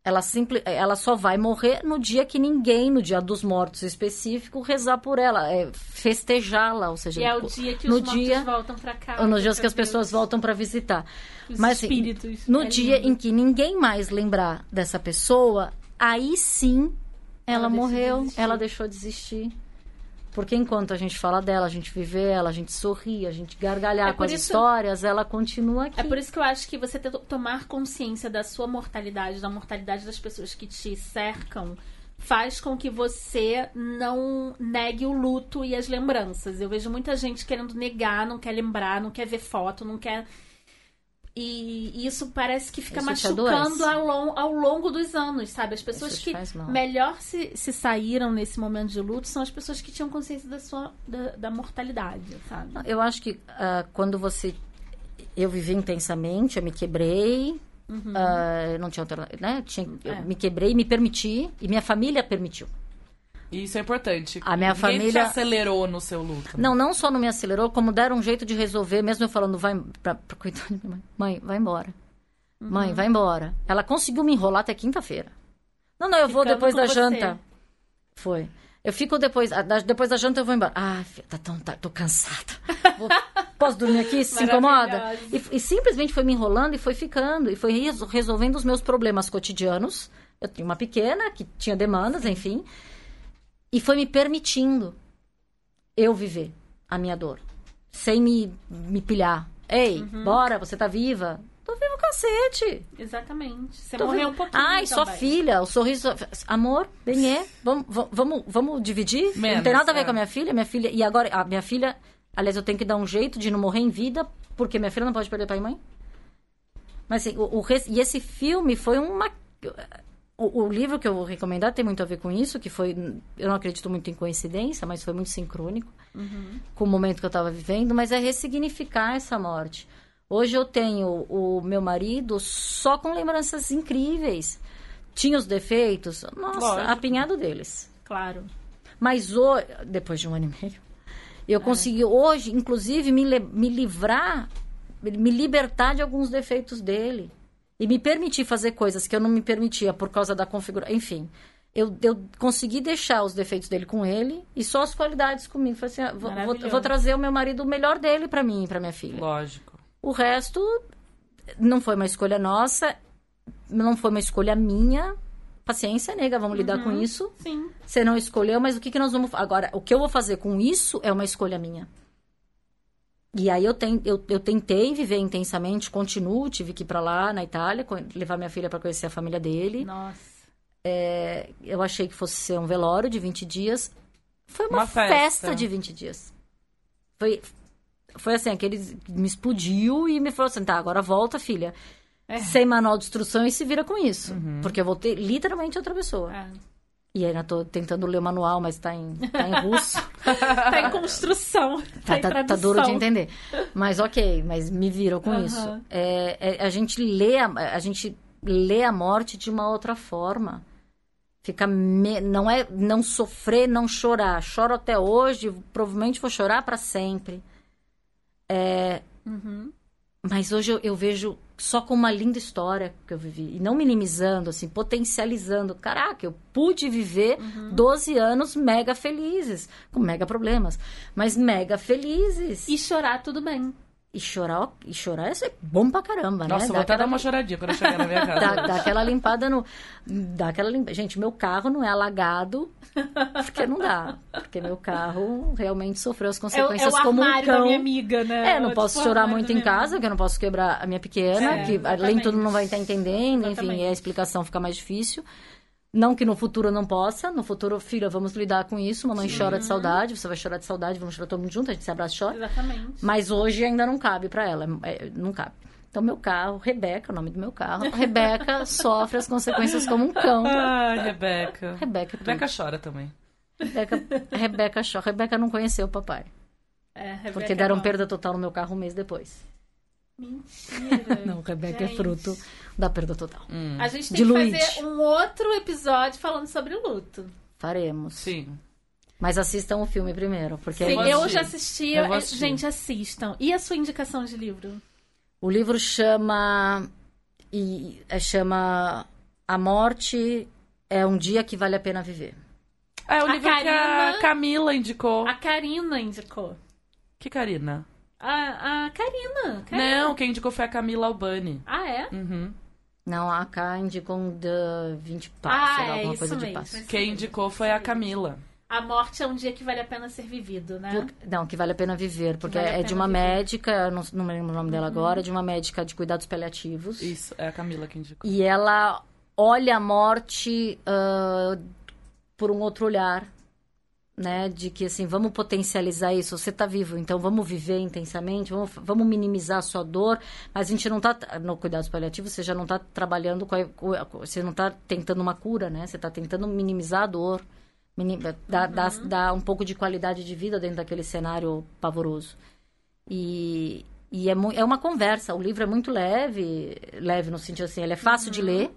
Ela, simple, ela só vai morrer no dia que ninguém, no dia dos mortos específico, rezar por ela, é, festejá-la, ou seja, E é o no dia que no os mortos dia- voltam pra cá. nos dias que as pessoas voltam para visitar. os Mas assim, espíritos. no É dia lindo. em que ninguém mais lembrar dessa pessoa, aí sim ela, Ela de morreu, existir. ela deixou de existir. Porque enquanto a gente fala dela, a gente vive ela, a gente sorri, a gente gargalhar É com as isso- histórias, ela continua aqui. É por isso que eu acho que você ter- tomar consciência da sua mortalidade, da mortalidade das pessoas que te cercam, faz com que você não negue o luto e as lembranças. Eu vejo muita gente querendo negar, não quer lembrar, não quer ver foto, não quer. E isso parece que fica Isso machucando ao, lon- ao longo dos anos, sabe? As pessoas que melhor se, se saíram nesse momento de luto são as pessoas que tinham consciência da sua da, da mortalidade, sabe? Eu acho que ah, quando você. Eu vivi intensamente, eu me quebrei. ah, eu não tinha outra. Né? Tinha, Uhum. É. me quebrei, me permiti. E minha família permitiu. Isso é importante. A minha Ninguém te família- acelerou no seu luto. Não, não só não me acelerou, como deram um jeito de resolver, mesmo eu falando, vai. Pra, pra cuidar minha mãe. Mãe, vai embora. Uhum. Mãe, vai embora. Ela conseguiu me enrolar até quinta-feira. Não, não, eu vou Ficando depois com da você. janta. Foi. Eu fico depois, da- depois da janta eu vou embora. Ah, filha, tá tão, tá, tô cansada. Vou- posso dormir aqui? Se incomoda? E, e simplesmente foi me enrolando e foi ficando. E foi res- resolvendo os meus problemas cotidianos. Eu tinha uma pequena que tinha demandas, enfim. E foi me permitindo eu viver a minha dor. Sem me, me pilhar. Ei, Uhum. bora, você tá viva? Tô vivo, cacete. Exatamente. Você Tô morreu um pouquinho. Ai, sua também. filha, o sorriso. Amor, bem é. Vamos, vamos- vamos, dividir? não Menos, tem nada a ver é. com a minha filha. Minha filha. E agora, a minha filha. Aliás, eu tenho que dar um jeito de não morrer em vida, porque minha filha não pode perder pai e mãe. Mas assim, o, o e esse filme foi uma. O, o livro que eu vou recomendar tem muito a ver com isso, que foi. Eu não acredito muito em coincidência, mas foi muito sincrônico com o momento que eu estava vivendo, mas é ressignificar essa morte. Hoje eu tenho o meu marido só com lembranças incríveis. Tinha os defeitos, nossa, Lógico. apinhado deles. Claro. Mas hoje, depois de um ano e meio, eu consegui hoje, inclusive, me, me livrar, me libertar de alguns defeitos dele. E me permitir fazer coisas que eu não me permitia por causa da configuração. Enfim, eu, eu consegui deixar os defeitos dele com ele e só as qualidades comigo. Falei assim, ah, vou, vou, vou trazer o meu marido o melhor dele pra mim e pra minha filha. Lógico. O resto não foi uma escolha nossa, não foi uma escolha minha. Paciência, nega, vamos lidar com isso. Sim. Você não escolheu, mas o que, que nós vamos. Agora, o que eu vou fazer com isso é uma escolha minha. E aí eu, ten, eu, eu tentei viver intensamente, continuo, tive que ir pra lá, na Itália, levar minha filha pra conhecer a família dele. Nossa. É, eu achei que fosse ser um velório de 20 dias. Foi uma, Uma festa. festa. de 20 dias. Foi, foi assim, aquele me explodiu e me falou assim, tá, agora volta, filha. É. Sem manual de instrução e se vira com isso. Porque eu vou ter literalmente outra pessoa. É. E ainda tô tentando ler o manual, mas tá em, tá em russo. Tá em construção. tá, em tá, tá duro de entender. Mas ok, mas me viram com Aham. isso. É, é, a gente lê a, a gente lê a morte de uma outra forma. Fica me- não é não sofrer, não chorar. Choro até hoje, provavelmente vou chorar para sempre. É, Uhum. mas hoje eu, eu vejo só com uma linda história que eu vivi. E não minimizando, assim, potencializando. Caraca, eu pude viver 12 anos mega felizes. Com mega problemas. Mas mega felizes. E chorar, tudo bem. E chorar, e chorar é bom pra caramba, Nossa, né? eu vou até aquela- dar uma choradinha quando eu chegar na minha casa. Dá, dá aquela limpada no. Dá aquela limpa... Gente, meu carro não é alagado, porque não dá. Porque meu carro realmente sofreu as É, consequências é o como um cão. da minha amiga, né? É, não Tipo, posso chorar muito em casa, porque eu não posso quebrar a minha pequena, É, que além de tudo não vai estar entendendo, enfim, Exatamente. e a explicação fica mais difícil. Não que no futuro não possa, no futuro, filha, vamos lidar com isso. Mamãe chora de saudade, você vai chorar de saudade, vamos chorar todo mundo junto, a gente se abraça e chora. Exatamente. Mas hoje ainda não cabe pra ela, é, não cabe. Então, meu carro, Rebeca, o nome do meu carro, Rebeca sofre as consequências como um cão. Ai, Rebeca. Rebeca, é tudo. Rebeca chora também. Rebeca, Rebeca chora. Rebeca não conheceu o papai. É, Rebeca Porque deram não. perda total no meu carro um mês depois. Mentira. Não, Rebeca é Gente. fruto da perda total. Hum, A gente tem que fazer um outro episódio falando sobre luto. Faremos. Sim. Mas assistam o filme primeiro, porque Sim, eu assistir. já assisti. Eu é. Gente, assistam. E a sua indicação de livro? o livro chama e é, chama A Morte é um dia que vale a pena viver. É o A livro que Karina- a Camila indicou. A Karina indicou. Que Karina? A, a Karina. Karina. Não, quem indicou foi a Camila Albani. Ah, é? Uhum. Não, a K indicou um de 20 passos, Ah, sei lá, é alguma isso coisa de mesmo. passo. Isso Quem mesmo, indicou foi a. Camila. A morte é um dia que vale a pena ser vivido, né? Por- Não, que vale a pena viver, porque vale é de uma viver. Uhum. médica, eu não, não me lembro o nome dela agora, de uma médica de cuidados paliativos. Isso, é a Camila que indicou. E ela olha a morte ah, por um outro olhar, né? De que, assim, vamos potencializar isso. Você tá vivo, então vamos viver intensamente, vamos, vamos minimizar a sua dor. Mas a gente não tá, no cuidados paliativos, você já não tá trabalhando com, a, você não tá tentando uma cura, né? Você tá tentando minimizar a dor, minim, dar, dar, dar um pouco de qualidade de vida dentro daquele cenário pavoroso. E, e é, é uma conversa. O livro é muito leve, leve no sentido assim, ele é fácil de ler.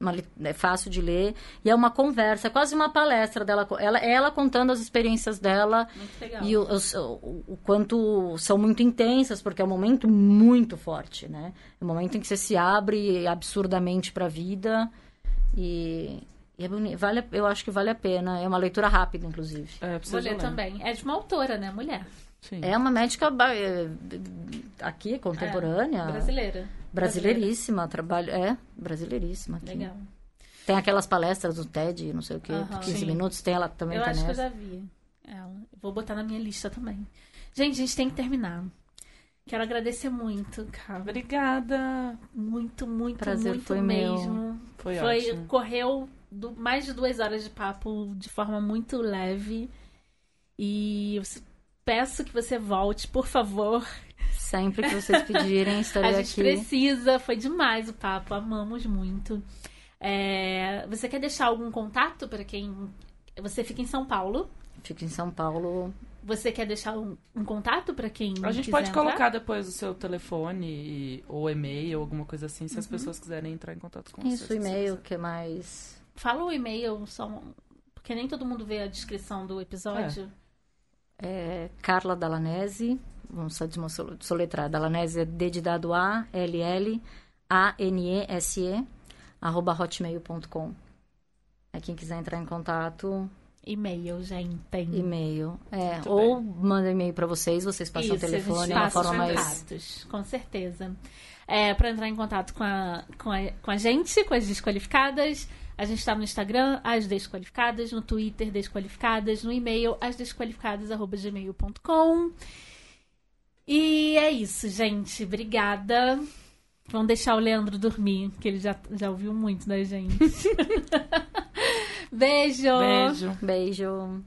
Uma é fácil de ler. E é uma conversa, é quase uma palestra dela. Ela, ela contando as experiências dela Muito legal. e o, os- o, o quanto são muito intensas, porque é um momento muito forte, né? É um momento em que você se abre absurdamente para a vida. E, e é boni- vale, a- eu acho que vale a pena. É uma leitura rápida, inclusive. É, Vou precisa ler ler. também. É de uma autora, né? Mulher. Sim. É uma médica é, aqui, contemporânea. É, brasileira. Brasileiríssima, trabalho. É, brasileiríssima. Aqui. Legal. Tem aquelas palestras do TED, não sei o quê, Aham. 15 Sim. minutos, tem ela também Eu tá acho que eu nessa. já vi ela. Vou botar na minha lista também. Gente, a gente tem que terminar. Quero agradecer muito, cara. Obrigada. Muito, muito, Prazer muito foi meu. mesmo. Foi, ótimo. correu do- mais de duas horas de papo de forma muito leve. E peço que você volte, por favor. Sempre que vocês pedirem, A estarei gente aqui. precisa. Foi demais o papo. Amamos muito. É, você quer deixar algum contato para quem. Você fica em São Paulo. Fico em São Paulo. Você quer deixar um, um contato para quem. A gente pode entrar? colocar depois o seu telefone e- ou e-mail, alguma coisa assim, se as pessoas quiserem entrar em contato com você. Isso, e-mail, que é mais. Fala o e-mail, só. um- Porque nem todo mundo vê a descrição do episódio. É Carla Dalanese. Vamos só soletrar. Dalanese é D de dado A, L, L, A, N, E, S, E, arroba hotmail.com. É quem quiser entrar em contato, E-mail, gente. e-mail. É, Muito ou manda e-mail pra vocês, vocês passam o Isso, a telefone, gente é uma forma mais. com certeza. É, para entrar em contato com a, com, a, com a gente, com as desqualificadas, a gente está no Instagram, as desqualificadas, no Twitter, desqualificadas, no e-mail, asdesqualificadas.gmail.com. E é isso, gente. Obrigada. Vamos deixar o Leandro dormir, que ele já, já ouviu muito da gente. Beijo. Beijo. Beijo.